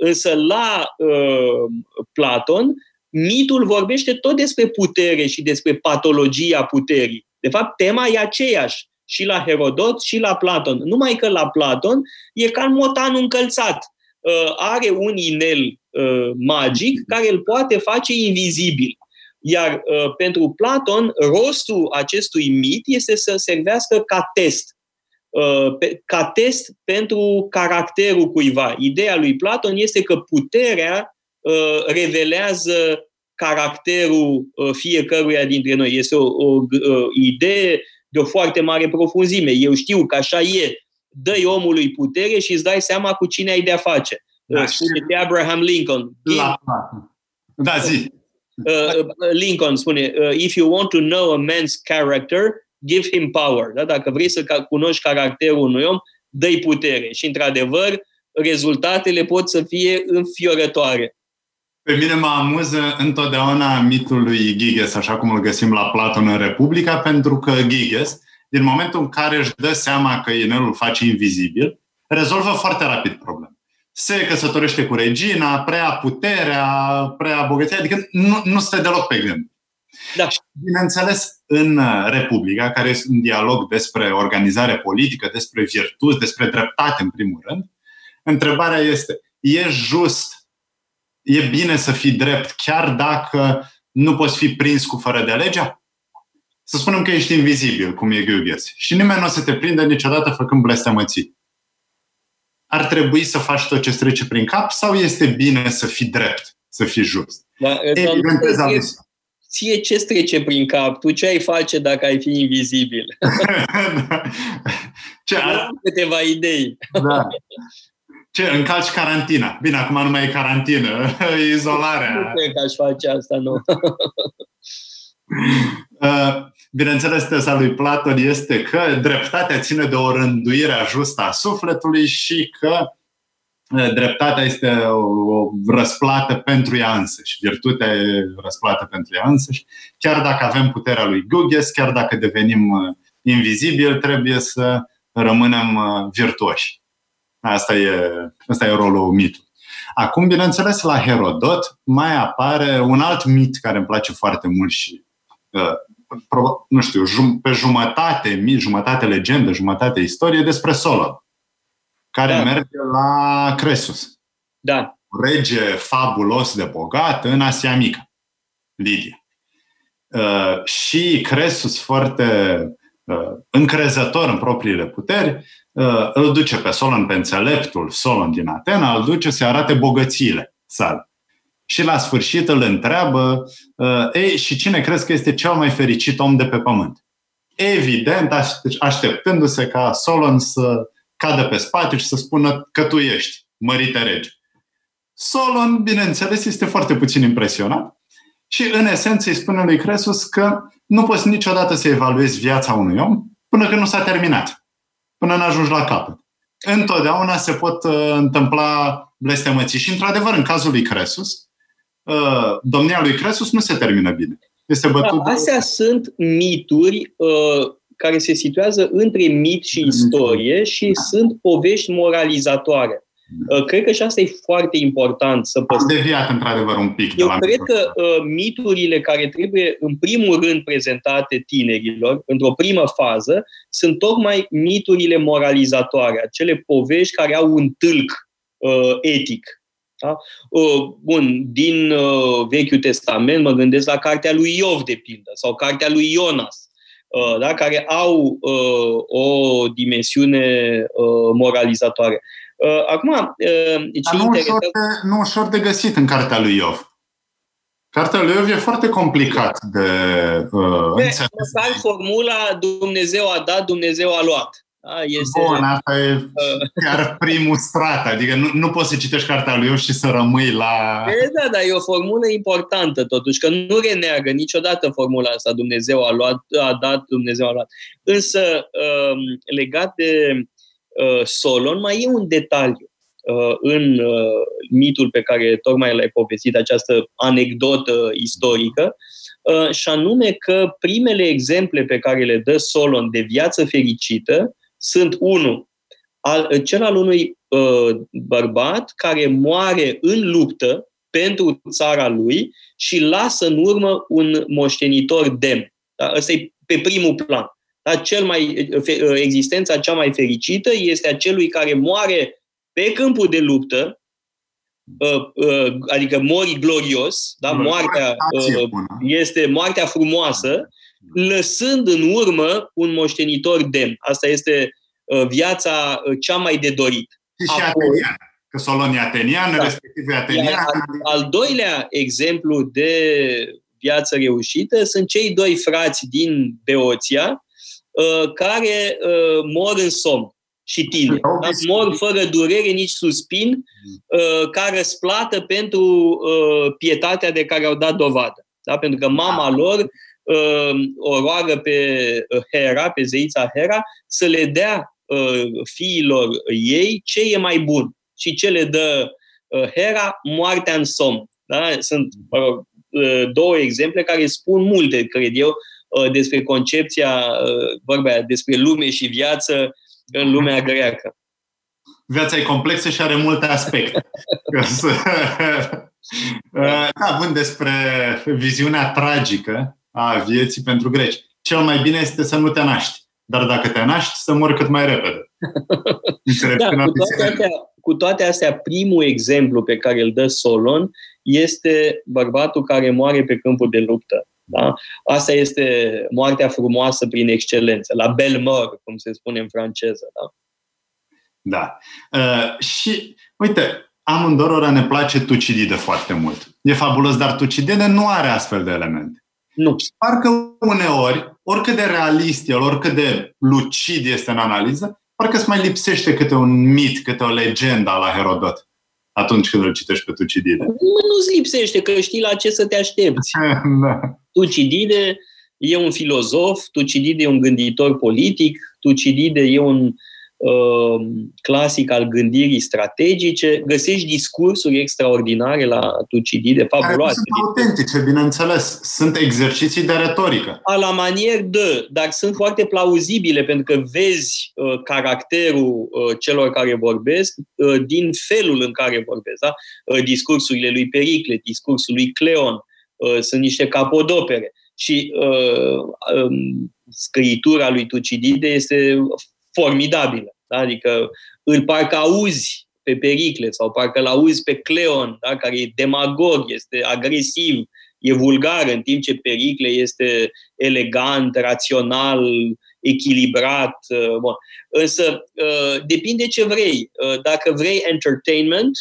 însă la uh, Platon, mitul vorbește tot despre putere și despre patologia puterii. De fapt, tema e aceeași și la Herodot și la Platon. Numai că la Platon e ca în motan încălțat. Uh, are un inel uh, magic care îl poate face invizibil. Iar uh, pentru Platon, rostul acestui mit este să servească ca test. Ca test pentru caracterul cuiva. Ideea lui Platon este că puterea revelează caracterul fiecăruia dintre noi. Este o, o, o idee de o foarte mare profunzime. Eu știu că așa e. Dă-i omului putere și îți dai seama cu cine ai de-a face. Da, spune de Abraham Lincoln. La, da, zi. Uh, uh, Lincoln spune, uh, if you want to know a man's character, give him power. Da? Dacă vrei să cunoști caracterul unui om, dă-i putere. Și, într-adevăr, rezultatele pot să fie înfiorătoare. Pe mine mă amuză întotdeauna mitul lui Giges, așa cum îl găsim la Platon în Republica, pentru că Giges, din momentul în care își dă seama că inelul face invizibil, rezolvă foarte rapid problema. Se căsătorește cu regina, prea puterea, prea bogăția, adică nu, nu stă deloc pe gând. Da. bineînțeles, în Republica, care este un dialog despre organizare politică, despre virtuți, despre dreptate, în primul rând, întrebarea este, e just e bine să fii drept, chiar dacă nu poți fi prins cu fără de legea? Să spunem că ești invizibil, cum e Gyuges, și nimeni nu o să te prindă niciodată făcând blestemății. Ar trebui să faci tot ce trece prin cap sau este bine să fii drept, să fii just? Da, Evident, ție ce trece prin cap? Tu ce ai face dacă ai fi invizibil? da. ce, Am câteva idei. da. Ce, încalci carantina. Bine, acum nu mai e carantină, e izolarea. Nu cred că aș face asta, nu. Uh, bineînțeles, teza lui Platon este că dreptatea ține de o rânduire justă a sufletului și că uh, dreptatea este o răsplată pentru ea însăși. Virtutea e răsplată pentru ea însăși. Chiar dacă avem puterea lui Guges, chiar dacă devenim uh, invizibili, trebuie să rămânem virtuoși. Asta e, asta e rolul mitului. Acum, bineînțeles, la Herodot mai apare un alt mit care îmi place foarte mult și, uh, nu știu, pe jumătate mit, jumătate legendă, jumătate istorie despre Solon, care da. merge la Cresus. Da. Rege fabulos de bogat în Asia Mică, Lidia. Uh, și Cresus, foarte uh, încrezător în propriile puteri, Uh, îl duce pe Solon, pe înțeleptul Solon din Atena, îl duce să arate bogățiile sale. Și la sfârșit îl întreabă, uh, ei, și cine crezi că este cel mai fericit om de pe pământ? Evident, așteptându-se ca Solon să cadă pe spate și să spună că tu ești, mărite rege. Solon, bineînțeles, este foarte puțin impresionat și, în esență, îi spune lui Cresus că nu poți niciodată să evaluezi viața unui om până când nu s-a terminat până n-ajungi la capăt. Întotdeauna se pot uh, întâmpla blestemății. Și, într-adevăr, în cazul lui Cresus, uh, domnia lui Cresus nu se termină bine. Este da, bătut... Da, astea sunt mituri uh, care se situează între mit și istorie și sunt povești moralizatoare. Uh, cred că și asta e foarte important să păstrăm. Am deviat într-adevăr un pic. Eu de la cred că uh, miturile care trebuie în primul rând prezentate tinerilor, într-o primă fază, sunt tocmai miturile moralizatoare, acele povești care au un tâlc uh, etic. Da? Bun, din Vechiul Testament mă gândesc la cartea lui Iov, de pildă, sau cartea lui Ionas, da? care au o dimensiune moralizatoare. Acum, ce nu, ușor de, nu ușor de găsit în cartea lui Iov. Cartea lui Iov e foarte complicat de uh, Măcar formula Dumnezeu a dat, Dumnezeu a luat. Da, este... Bun, asta e uh. chiar primul strat. Adică nu, nu poți să citești cartea lui Iov și să rămâi la... E, da, dar e o formulă importantă totuși, că nu reneagă niciodată formula asta. Dumnezeu a luat, a dat, Dumnezeu a luat. Însă, um, legat de uh, Solon, mai e un detaliu Uh, în uh, mitul pe care tocmai l-ai povestit, această anecdotă istorică, uh, și anume că primele exemple pe care le dă Solon de viață fericită sunt, unul, al, cel al unui bărbat care moare în luptă pentru țara lui și lasă în urmă un moștenitor demn. Da? Ăsta e pe primul plan. Da? Cel mai, existența cea mai fericită este a celui care moare pe câmpul de luptă, uh, uh, adică mori glorios, da? moartea uh, este moartea frumoasă, lăsând în urmă un moștenitor demn. Asta este viața cea mai de dorit. Și Apoi, atenian, că Solon e atenian, da. respectiv e atenian. Al, al doilea exemplu de viață reușită sunt cei doi frați din Beoția care mor în somn și tine. Da? Mor fără durere, nici suspin, uh, ca răsplată pentru uh, pietatea de care au dat dovadă. Da? Pentru că mama da. lor uh, o roagă pe Hera, pe zeița Hera, să le dea fiilor ei ce e mai bun. Și ce le dă Hera? Moartea în somn. Da? Sunt mă rog, două exemple care spun multe, cred eu, despre concepția, vorba despre lume și viață în lumea greacă. Viața e complexă și are multe aspecte. da, bun, despre viziunea tragică a vieții pentru greci. Cel mai bine este să nu te naști. Dar dacă te naști, să mori cât mai repede. da, cu, toate astea, cu toate astea, primul exemplu pe care îl dă Solon este bărbatul care moare pe câmpul de luptă. Da? Asta este moartea frumoasă prin excelență, la belle mort, cum se spune în franceză. Da. da. Uh, și, uite, amândorora ne place Tucidide foarte mult. E fabulos, dar Tucidide nu are astfel de elemente. Nu. Parcă uneori, oricât de realist el, oricât de lucid este în analiză, parcă îți mai lipsește câte un mit, câte o legendă la Herodot atunci când îl citești pe Tucidide. Nu-ți lipsește, că știi la ce să te aștepți. da. Tucidide e un filozof, Tucidide e un gânditor politic, Tucidide e un uh, clasic al gândirii strategice. Găsești discursuri extraordinare la Tucidide, fabuloase. Sunt autentice, bineînțeles. Sunt exerciții de retorică. A la manier de, dar sunt foarte plauzibile pentru că vezi uh, caracterul uh, celor care vorbesc uh, din felul în care vorbesc. Da? Uh, discursurile lui Pericle, discursul lui Cleon, Uh, sunt niște capodopere. Și uh, um, scriitura lui Tucidide este formidabilă. Da? Adică îl parcă auzi pe Pericle sau parcă îl auzi pe Cleon, da? care e demagog, este agresiv, e vulgar, în timp ce Pericle este elegant, rațional, echilibrat. Uh, bun. Însă uh, depinde ce vrei. Uh, dacă vrei entertainment,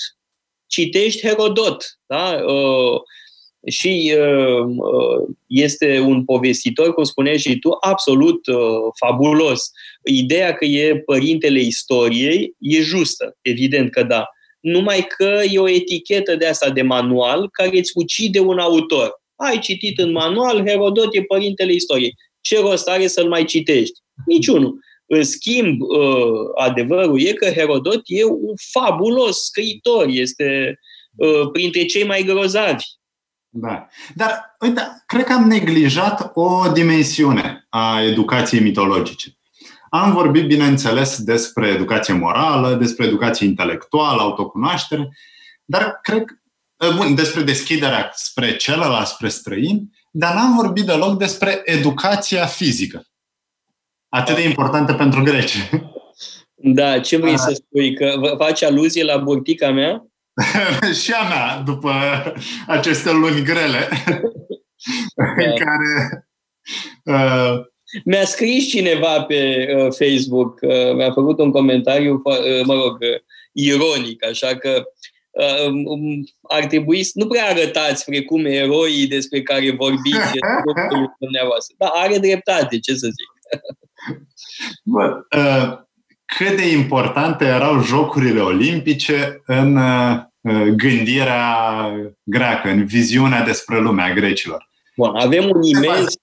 citești Herodot. Da? Uh, și uh, uh, este un povestitor, cum spuneai și tu, absolut uh, fabulos. Ideea că e părintele istoriei e justă, evident că da. Numai că e o etichetă de asta de manual care îți ucide un autor. Ai citit în manual, Herodot e părintele istoriei. Ce rost are să-l mai citești? Niciunul. În schimb, adevărul e că Herodot e un fabulos scriitor, este printre cei mai grozavi da. Dar, uite, cred că am neglijat o dimensiune a educației mitologice. Am vorbit, bineînțeles, despre educație morală, despre educație intelectuală, autocunoaștere, dar cred bun, despre deschiderea spre celălalt, spre străin, dar n-am vorbit deloc despre educația fizică. Atât de importantă pentru greci. Da, ce vrei A. să spui? Că faci aluzie la burtica mea? și a mea, după aceste luni grele, în care... Uh, mi-a scris cineva pe uh, Facebook, uh, mi-a făcut un comentariu, uh, mă rog, uh, ironic, așa că uh, um, ar trebui să nu prea arătați precum eroii despre care vorbiți dumneavoastră. Da, are dreptate, ce să zic. Bă, uh, cât de importante erau Jocurile Olimpice în uh, gândirea greacă, în viziunea despre lumea grecilor? Bun, avem un imens...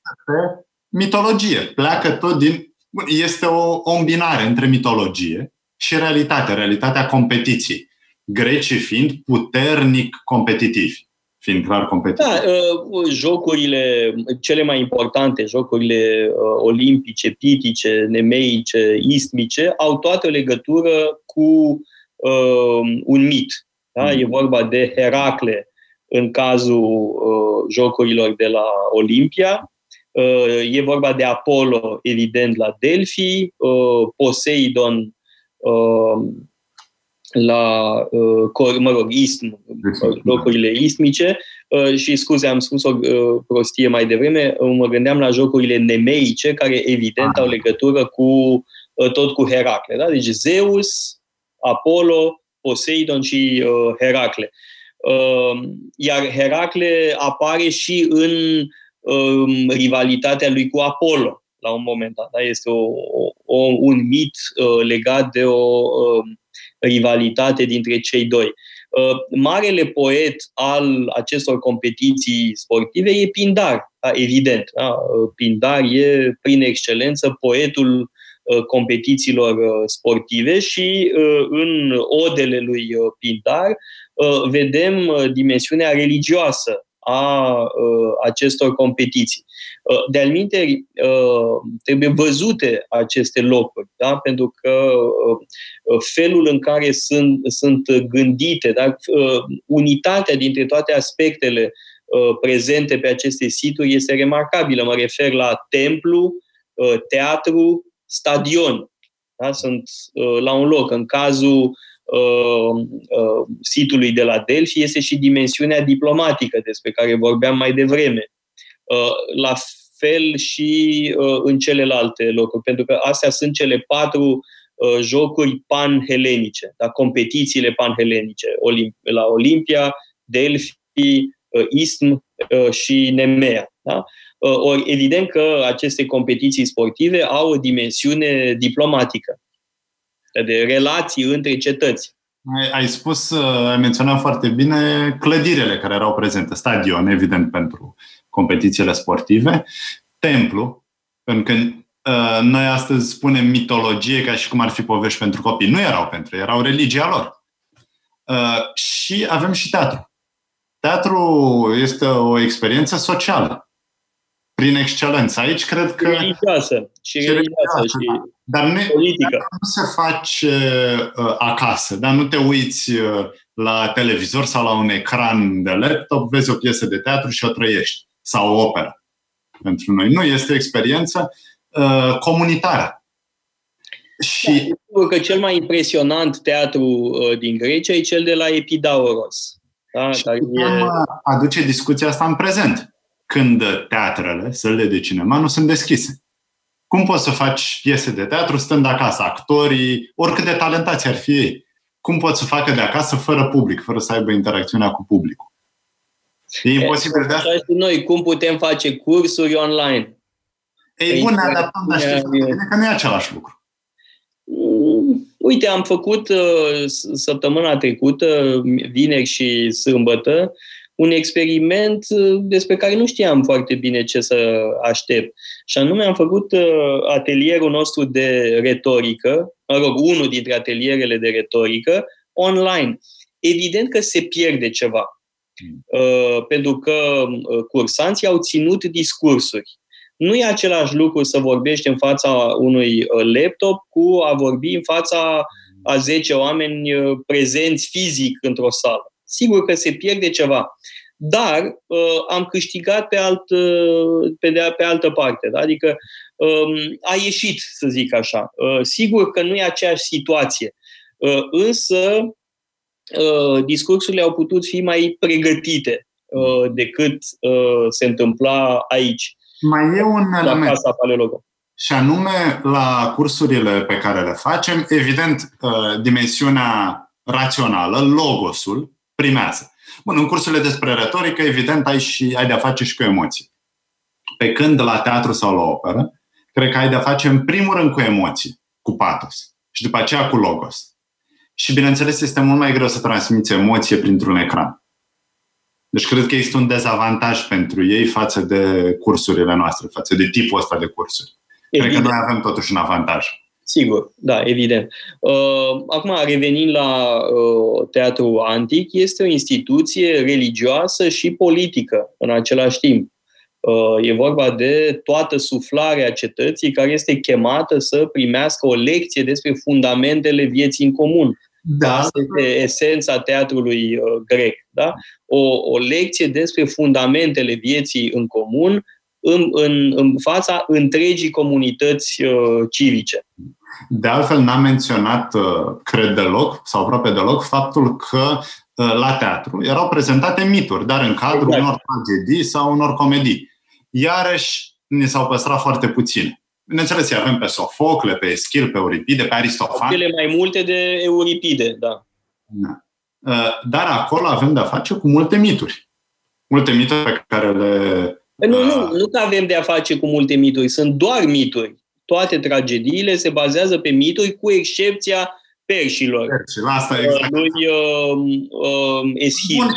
Mitologie. Pleacă tot din... Este o, o îmbinare între mitologie și realitate, realitatea competiției. Grecii fiind puternic competitivi fiind clar competitiv. Da, uh, jocurile cele mai importante, jocurile uh, olimpice, pitice, nemeice, istmice, au toată o legătură cu uh, un mit. Da? Mm. E vorba de Heracle în cazul uh, jocurilor de la Olimpia, uh, e vorba de Apollo, evident, la Delphi, uh, Poseidon uh, la, uh, mă rog, ism, jocurile ismice uh, și scuze, am spus o uh, prostie mai devreme, mă gândeam la jocurile nemeice, care evident au legătură cu tot cu Heracle. Da? Deci Zeus, Apollo, Poseidon și Heracle. Iar Heracle apare și în um, rivalitatea lui cu Apollo la un moment dat. Da? Este o, o, un mit legat de o um, rivalitate dintre cei doi. Uh, marele poet al acestor competiții sportive e Pindar, da, evident. Da? Uh, Pindar e, prin excelență, poetul uh, competițiilor sportive și în odele lui Pindar vedem dimensiunea religioasă a acestor competiții. Uh, de-al minteri, uh, trebuie văzute aceste locuri, da? pentru că uh, felul în care sunt, sunt gândite, da? unitatea dintre toate aspectele prezente pe aceste situri este remarcabilă. Mă refer la templu, teatru, stadion. Da? Sunt la un loc. În cazul sitului de la Delphi este și dimensiunea diplomatică despre care vorbeam mai devreme. La fel și uh, în celelalte locuri, pentru că astea sunt cele patru uh, jocuri panhelenice, da? competițiile panhelenice, Olimp- la Olimpia, Delphi, uh, Ism și Nemea. Da? Ori evident că aceste competiții sportive au o dimensiune diplomatică, de relații între cetăți. Ai spus, ai menționat foarte bine clădirile care erau prezente, stadion, evident, pentru competițiile sportive, templu, pentru că uh, noi astăzi spunem mitologie ca și cum ar fi povești pentru copii. Nu erau pentru ei, erau religia lor. Uh, și avem și teatru. Teatru este o experiență socială. Prin excelență. Aici cred că... Religioasă. Și religioasă și da. dar nu, politică. nu se face uh, acasă, dar nu te uiți uh, la televizor sau la un ecran de laptop, vezi o piesă de teatru și o trăiești sau opera pentru noi. Nu, este o experiență uh, comunitară. Și... Da, că cel mai impresionant teatru uh, din Grecia e cel de la Epidauros. Da? Și Dar e... aduce discuția asta în prezent, când teatrele, sălile de cinema, nu sunt deschise. Cum poți să faci piese de teatru stând acasă? Actorii, oricât de talentați ar fi ei, cum poți să facă de acasă fără public, fără să aibă interacțiunea cu publicul? E imposibil de asta. Și noi, cum putem face cursuri online? Ei, păi, bun, ne adaptăm, dar știți că nu e același lucru. Mm, uite, am făcut uh, săptămâna trecută, vineri și sâmbătă, un experiment uh, despre care nu știam foarte bine ce să aștept. Și anume am făcut uh, atelierul nostru de retorică, mă rog, unul dintre atelierele de retorică, online. Evident că se pierde ceva. Uh, pentru că uh, cursanții au ținut discursuri. Nu e același lucru să vorbești în fața unui uh, laptop cu a vorbi în fața a 10 oameni prezenți fizic într-o sală. Sigur că se pierde ceva, dar uh, am câștigat pe, alt, uh, pe, de, pe altă parte. Da? Adică um, a ieșit, să zic așa. Uh, sigur că nu e aceeași situație, uh, însă uh, discursurile au putut fi mai pregătite uh, decât uh, se întâmpla aici. Mai e un element. Casa Paleologo. Și anume, la cursurile pe care le facem, evident, uh, dimensiunea rațională, logosul, primează. Bun, în cursurile despre retorică, evident, ai, și, ai de-a face și cu emoții. Pe când la teatru sau la operă, cred că ai de-a face în primul rând cu emoții, cu patos și după aceea cu logos. Și bineînțeles este mult mai greu să transmiți emoție printr-un ecran. Deci cred că este un dezavantaj pentru ei față de cursurile noastre, față de tipul ăsta de cursuri. Evident. Cred că noi avem totuși un avantaj. Sigur, da, evident. Uh, acum, revenind la uh, teatru antic, este o instituție religioasă și politică în același timp. Uh, e vorba de toată suflarea cetății care este chemată să primească o lecție despre fundamentele vieții în comun. Da. Asta este esența teatrului grec. Da? O, o lecție despre fundamentele vieții în comun în, în, în fața întregii comunități uh, civice. De altfel, n-am menționat, uh, cred deloc, sau aproape deloc, faptul că uh, la teatru erau prezentate mituri, dar în cadrul exact. unor tragedii sau unor comedii. Iarăși, ne s-au păstrat foarte puține. Bineînțeles, avem pe Sofocle, pe Eschil, pe Euripide, pe Aristofan. Cele mai multe de Euripide, da. da. Uh, dar acolo avem de-a face cu multe mituri. Multe mituri pe care le Păi nu, nu, nu că avem de a face cu multe mituri, sunt doar mituri. Toate tragediile se bazează pe mituri, cu excepția perșilor. Perșil, asta exact. Lui uh, uh, Eschil. Bun,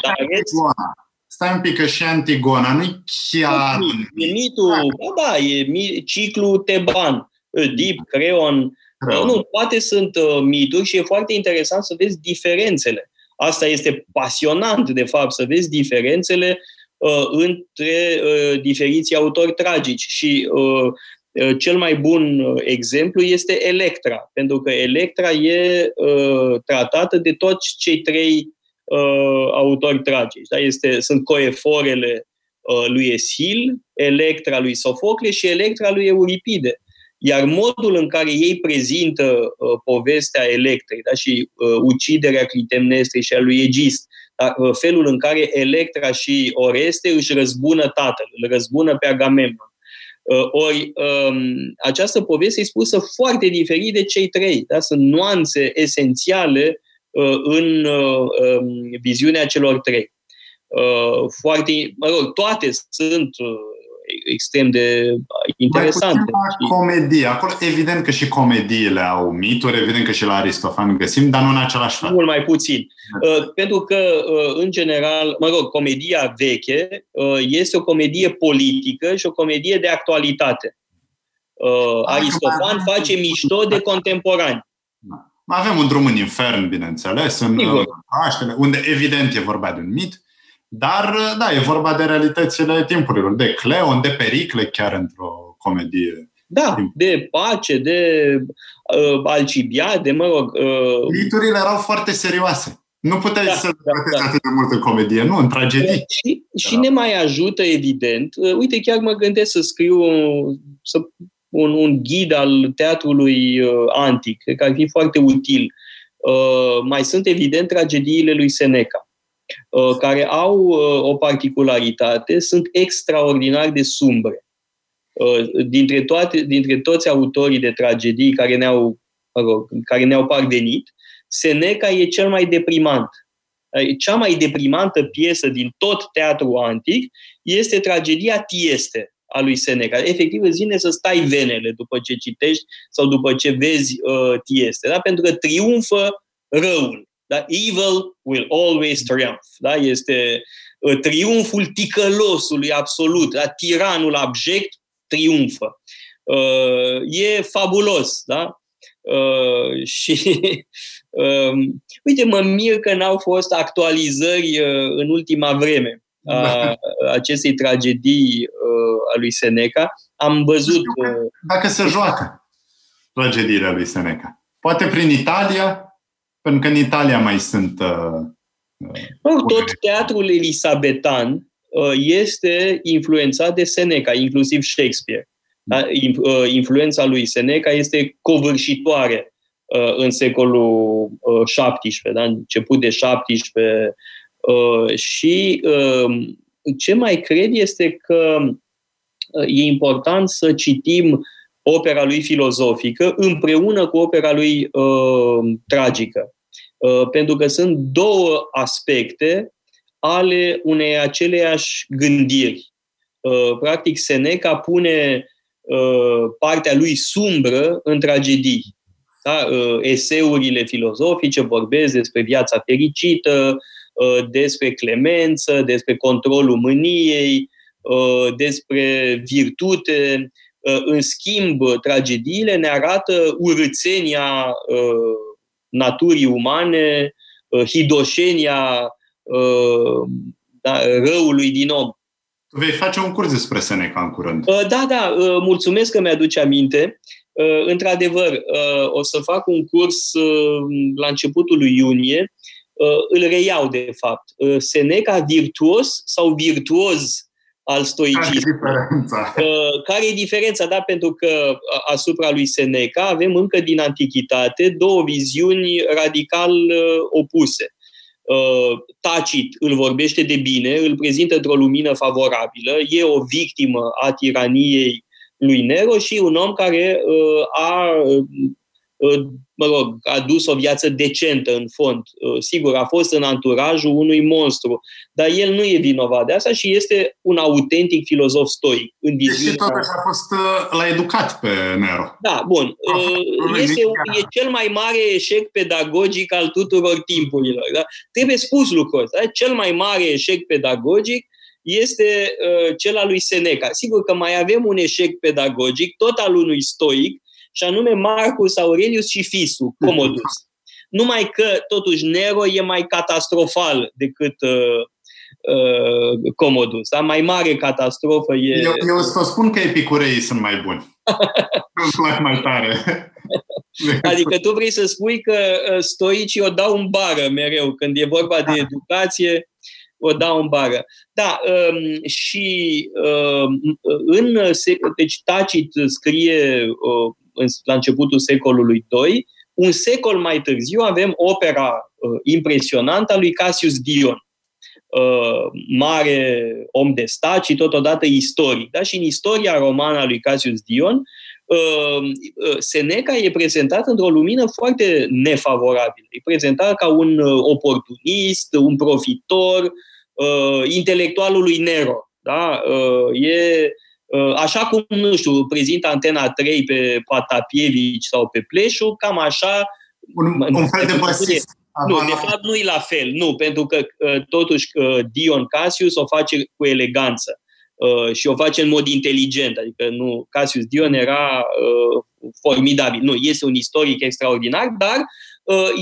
Stai un pic, că și Antigona nu chiar... E mitul, da, da, e mi, ciclu teban, Dip, Creon. Creon. Nu, poate sunt uh, mituri și e foarte interesant să vezi diferențele. Asta este pasionant, de fapt, să vezi diferențele uh, între uh, diferiți autori tragici și uh, uh, cel mai bun uh, exemplu este Electra, pentru că Electra e uh, tratată de toți cei trei uh, autori tragici. Da? Este, sunt coeforele uh, lui Eschil, Electra lui Sofocle și Electra lui Euripide. Iar modul în care ei prezintă uh, povestea Electrei da? și uh, uciderea Clitemnestrei și a lui Egist Uh, felul în care Electra și Oreste își răzbună tatăl, îl răzbună pe Agamemnon. Uh, ori um, această poveste e spusă foarte diferit de cei trei. Da? Sunt nuanțe esențiale uh, în um, viziunea celor trei. Foarte, mă rog, toate sunt extrem de interesante. Mai comedie. Acolo, evident că și comediile au mituri, evident că și la Aristofan găsim, dar nu în același fel. Mult mai puțin. Uh, pentru că, uh, în general, mă rog, comedia veche uh, este o comedie politică și o comedie de actualitate. Uh, Aristofan face mișto de contemporani. Da. Avem un drum în infern, bineînțeles, în uh, Paștele, unde evident e vorba de un mit, dar, da, e vorba de realitățile timpurilor, de Cleon, de Pericle, chiar într-o comedie. Da, de pace, de uh, Alcibiade, mă rog. Uh... Miturile erau foarte serioase. Nu puteai da, să da, da. atât de mult în comedie, nu, în tragedie. Și, da. și ne mai ajută, evident. Uh, uite, chiar mă gândesc să scriu să, un, un ghid al teatrului uh, antic, cred că ar fi foarte util. Uh, mai sunt, evident, tragediile lui Seneca Uh, care au uh, o particularitate, sunt extraordinar de sumbre. Uh, dintre, toate, dintre toți autorii de tragedii care ne-au, care ne-au parvenit, Seneca e cel mai deprimant. Cea mai deprimantă piesă din tot teatrul antic este tragedia Tieste a lui Seneca. Efectiv îți vine să stai venele după ce citești sau după ce vezi uh, Tieste, da? pentru că triumfă răul. Da? Evil will always triumph. Da? Este uh, triumful ticălosului absolut. Da? Tiranul abject triumfă. Uh, e fabulos. Da? Uh, și uh, uite, mă mir că n-au fost actualizări uh, în ultima vreme a da. acestei tragedii uh, a lui Seneca. Am văzut... Uh, Dacă se joacă tragediile lui Seneca. Poate prin Italia, pentru că în Italia mai sunt... Uh, uh, tot teatrul elisabetan uh, este influențat de Seneca, inclusiv Shakespeare. Da? Uh, influența lui Seneca este covârșitoare în secolul XVII, da? început de XVII. Și ce mai cred este că e important să citim opera lui filozofică împreună cu opera lui uh, tragică. Uh, pentru că sunt două aspecte ale unei aceleiași gândiri. Uh, practic, Seneca pune uh, partea lui sumbră în tragedii. Da? Uh, eseurile filozofice vorbesc despre viața fericită, uh, despre clemență, despre controlul mâniei, uh, despre virtute, Uh, în schimb, tragediile ne arată urățenia uh, naturii umane, uh, hidoșenia da, răului din om. Vei face un curs despre Seneca în curând. Da, da, mulțumesc că mi-aduce aminte. Într-adevăr, o să fac un curs la începutul lui iunie. Îl reiau, de fapt. Seneca virtuos sau virtuoz al stoicismului. Care e diferența? Uh, care e diferența? Da, pentru că uh, asupra lui Seneca avem încă din antichitate două viziuni radical uh, opuse. Tacit îl vorbește de bine, îl prezintă într-o lumină favorabilă, e o victimă a tiraniei lui Nero și un om care a mă rog, a dus o viață decentă în fond. Uh, sigur, a fost în anturajul unui monstru, dar el nu e vinovat de asta și este un autentic filozof stoic. În viziunea... Și totuși a fost, uh, l-a educat pe Nero. Da, bun. Uh, este, e cel mai mare eșec pedagogic al tuturor timpurilor. Da? Trebuie spus lucrul ăsta. Da? Cel mai mare eșec pedagogic este uh, cel al lui Seneca. Sigur că mai avem un eșec pedagogic, tot al unui stoic, și anume Marcus Aurelius și Fisu, Comodus. Numai că, totuși, Nero e mai catastrofal decât uh, uh, Comodus. Da? Mai mare catastrofă e... Eu, eu să spun că epicureii sunt mai buni. Îmi mai tare. Adică tu vrei să spui că uh, stoicii o dau în bară mereu. Când e vorba de educație, o dau în bară. Da, um, și um, în, deci Tacit scrie uh, la începutul secolului II. Un secol mai târziu avem opera uh, impresionantă a lui Cassius Dion, uh, mare om de stat și totodată istoric. Da? Și în istoria romană a lui Cassius Dion, uh, uh, Seneca e prezentat într-o lumină foarte nefavorabilă. E prezentat ca un uh, oportunist, un profitor, uh, intelectualul lui Nero. Da? Uh, e Uh, așa cum, nu știu, prezintă Antena 3 pe Patapievici sau pe Pleșu, cam așa... Un, un fel de basist. Nu, de fapt nu e la fel, nu, pentru că uh, totuși uh, Dion Cassius o face cu eleganță și o face în mod inteligent, adică nu, Cassius Dion era formidabil. Nu, este un istoric extraordinar, dar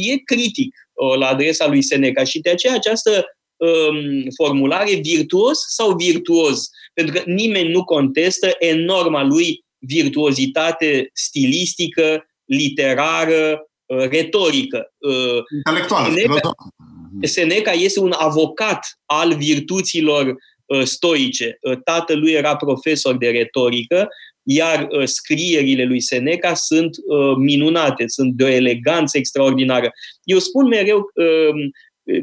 e critic la adresa lui Seneca și de aceea această um, formulare virtuos sau virtuoz, pentru că nimeni nu contestă enorma lui virtuozitate stilistică, literară, uh, retorică. Uh, Intelectuală. Seneca, Seneca este un avocat al virtuților uh, stoice. Tatălui era profesor de retorică, iar scrierile lui Seneca sunt minunate, sunt de o eleganță extraordinară. Eu spun mereu um,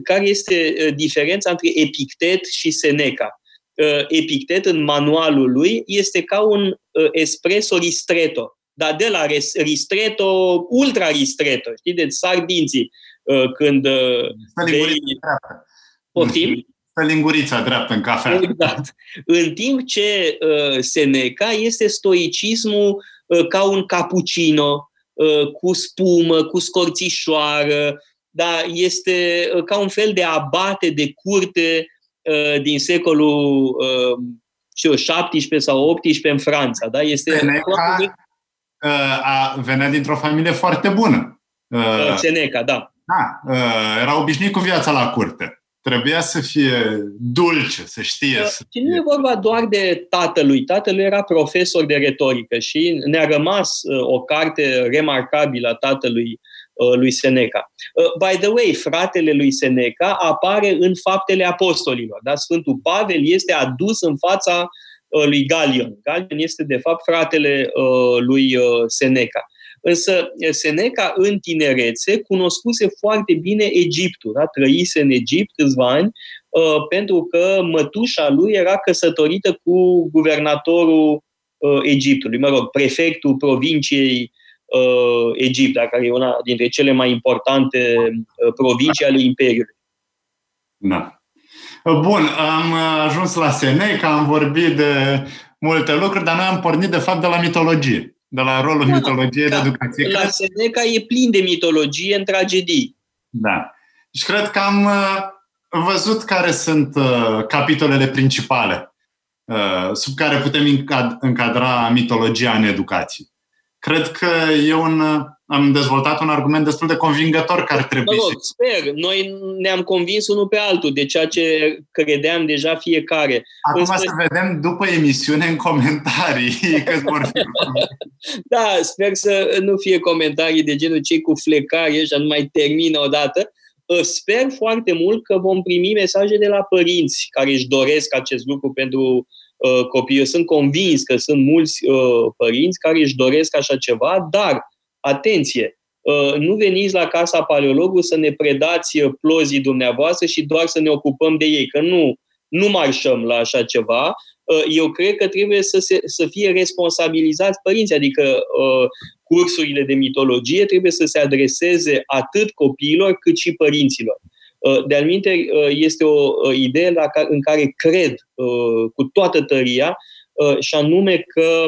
care este uh, diferența între Epictet și Seneca. Uh, Epictet, în manualul lui, este ca un uh, espresso ristretto, dar de la ristretto, ultra ristretto, știi, de sardinții, când bei... Poftim? Pe lingurița dreaptă în cafea. Exact. În timp ce uh, Seneca este stoicismul uh, ca un cappuccino, uh, cu spumă, cu scorțișoară, dar este uh, ca un fel de abate de curte uh, din secolul uh, știu, 17 sau 18 în Franța. Da? Este Seneca de... a, venea dintr-o familie foarte bună. Seneca, da. Da, era obișnuit cu viața la curte. Trebuia să fie dulce, să știe. Și nu e vorba doar de tatălui. Tatălui era profesor de retorică și ne-a rămas o carte remarcabilă a tatălui Uh, lui Seneca. Uh, by the way, fratele lui Seneca apare în faptele apostolilor. Da? Sfântul Pavel este adus în fața uh, lui Galion. Galion este, de fapt, fratele lui Seneca. Însă Seneca în tinerețe cunoscuse foarte bine Egiptul, da? trăise în Egipt câțiva ani, pentru că mătușa lui era căsătorită cu guvernatorul Egiptului, mă rog, prefectul provinciei Egipt, da? care e una dintre cele mai importante provincii ale Imperiului. Da. Bun, am ajuns la Seneca, am vorbit de multe lucruri, dar noi am pornit de fapt de la mitologie, de la rolul da, mitologiei de educație. La Seneca e plin de mitologie în tragedii. Da. Și cred că am uh, văzut care sunt uh, capitolele principale uh, sub care putem încadra mitologia în educație. Cred că e un am dezvoltat un argument destul de convingător că ar trebui mă rog, să... sper. Noi ne-am convins unul pe altul de ceea ce credeam deja fiecare. Acum Însă... să vedem după emisiune în comentarii că vor fi Da, sper să nu fie comentarii de genul cei cu flecare și nu mai termină odată. Ă, sper foarte mult că vom primi mesaje de la părinți care își doresc acest lucru pentru uh, copii. Eu sunt convins că sunt mulți uh, părinți care își doresc așa ceva, dar atenție, uh, nu veniți la casa paleologului să ne predați uh, plozii dumneavoastră și doar să ne ocupăm de ei, că nu, nu marșăm la așa ceva. Uh, eu cred că trebuie să, se, să fie responsabilizați părinții, adică cursurile de mitologie trebuie să se adreseze atât copiilor cât și părinților. De-al este o idee în care cred cu toată tăria Uh, și anume că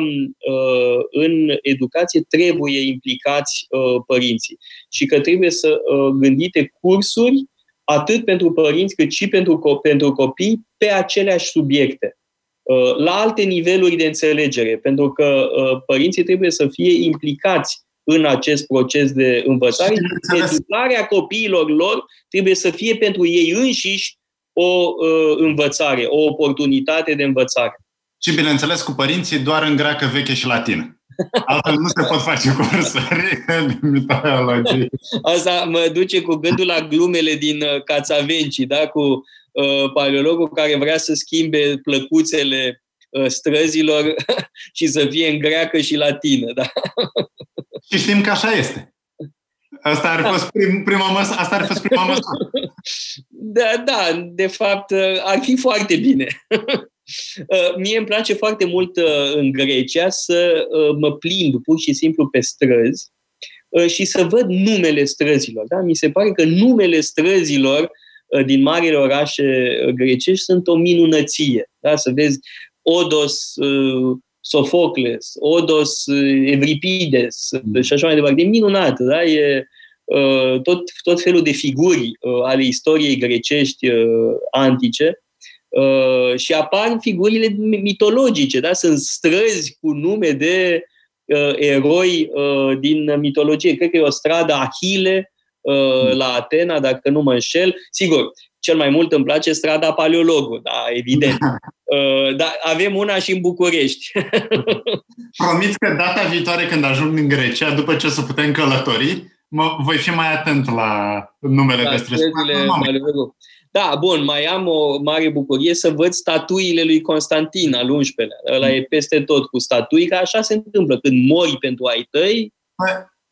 uh, în educație trebuie implicați uh, părinții și că trebuie să gândite cursuri atât pentru părinți cât și pentru, pentru copii pe aceleași subiecte la alte niveluri de înțelegere, pentru că părinții trebuie să fie implicați în acest proces de învățare și educarea copiilor lor trebuie să fie pentru ei înșiși o învățare, o oportunitate de învățare. Și, bineînțeles, cu părinții doar în greacă veche și latină. Altfel nu se pot face cursuri de mitologie. Asta mă duce cu gândul la glumele din uh, Cațavenci, da? cu uh, paleologul care vrea să schimbe plăcuțele uh, străzilor și să fie în greacă și latină. Da? Și știm că așa este. Asta ar fost prim, prima măs- asta ar fost prima măsură. Da, da, de fapt, uh, ar fi foarte bine. Uh, mie îmi place foarte mult uh, în Grecia să uh, mă plimb pur și simplu pe străzi și să văd numele străzilor. Da? Mi se pare că numele străzilor din marile orașe grecești sunt o minunăție. Da? Să vezi Odos, Sofocles, Odos, Evripides și așa mai departe. E minunat. Da? E tot, tot felul de figuri ale istoriei grecești antice Uh, și apar figurile mitologice, da? Sunt străzi cu nume de uh, eroi uh, din mitologie. Cred că e o stradă Ahile uh, la Atena, dacă nu mă înșel. Sigur, cel mai mult îmi place strada Paleologul, da, evident. Uh, dar avem una și în București. Promit că data viitoare când ajung în Grecia, după ce o să putem călători, mă, voi fi mai atent la numele da, de străzi. Da, bun, mai am o mare bucurie să văd statuile lui Constantin al 11-lea. Ăla e peste tot cu statui, că așa se întâmplă. Când mori pentru ai tăi,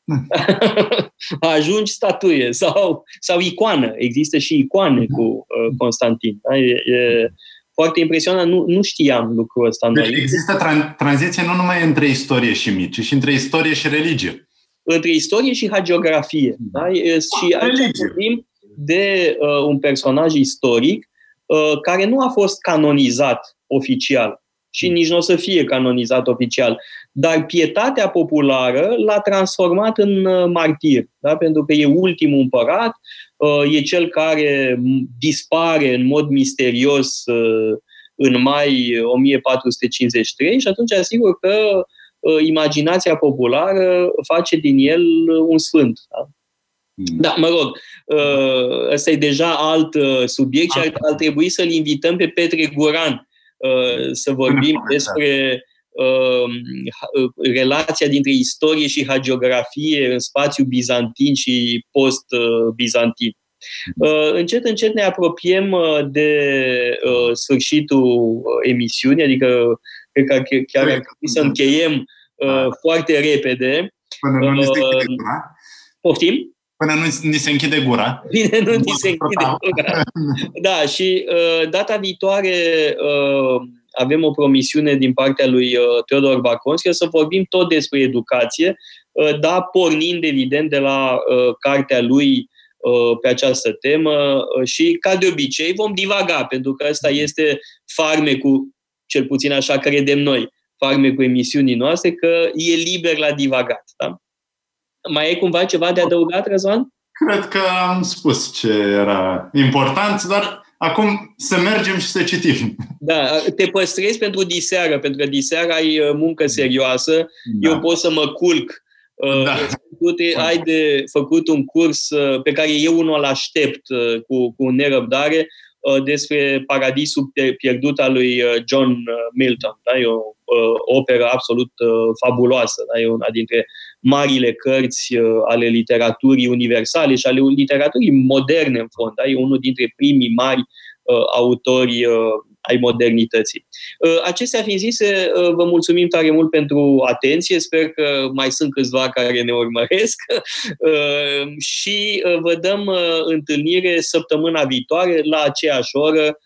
ajungi statuie sau, sau icoană. Există și icoane cu uh, Constantin. Da? E, e foarte impresionant. Nu, nu știam lucrul ăsta. Deci există tran- tranziție nu numai între istorie și mit, ci și între istorie și religie. Între istorie și hagiografie. Da? E, și aici vorbim de uh, un personaj istoric uh, care nu a fost canonizat oficial și nici nu o să fie canonizat oficial. Dar pietatea populară l-a transformat în uh, martir, da? pentru că e ultimul împărat, uh, e cel care dispare în mod misterios uh, în mai 1453 și atunci asigur că imaginația populară face din el un sfânt. Da? Hmm. Da, mă rog, uh, ăsta e deja alt uh, subiect și ar, ar trebui să-l invităm pe Petre Guran uh, să vorbim despre relația dintre istorie și hagiografie în spațiu bizantin și post-bizantin. Hmm. Încet, încet ne apropiem de sfârșitul emisiunii, adică cred că chiar ar trebui să încheiem foarte repede. Până nu ni se închide gura? Poftim? Până nu ni se închide gura. Bine, nu ni se închide gura. Da, și uh, data viitoare uh, avem o promisiune din partea lui uh, Teodor Baconski să vorbim tot despre educație, uh, da, pornind evident de la uh, cartea lui uh, pe această temă uh, și, ca de obicei, vom divaga, pentru că ăsta este farmecul, cel puțin așa credem noi, farmecul emisiunii noastre, că e liber la divagat. Da? Mai e cumva ceva de adăugat, Răzvan? Cred că am spus ce era important, dar acum să mergem și să citim. Da, te păstrezi pentru diseară, pentru că diseară ai uh, muncă serioasă. Da. Eu pot să mă culc. Uh, da. Tu te, ai de făcut un curs uh, pe care eu unul îl aștept cu, cu nerăbdare despre Paradisul pierdut al lui John Milton. Da? E o operă absolut fabuloasă. Da? E una dintre marile cărți ale literaturii universale și ale literaturii moderne, în fond. Da? E unul dintre primii mari autori ai modernității. Uh, acestea fiind zise, uh, vă mulțumim tare mult pentru atenție, sper că mai sunt câțiva care ne urmăresc uh, și vă dăm întâlnire săptămâna viitoare la aceeași oră,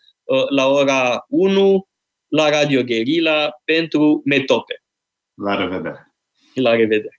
la ora 1, la Radio Guerilla pentru Metope. La revedere! La revedere!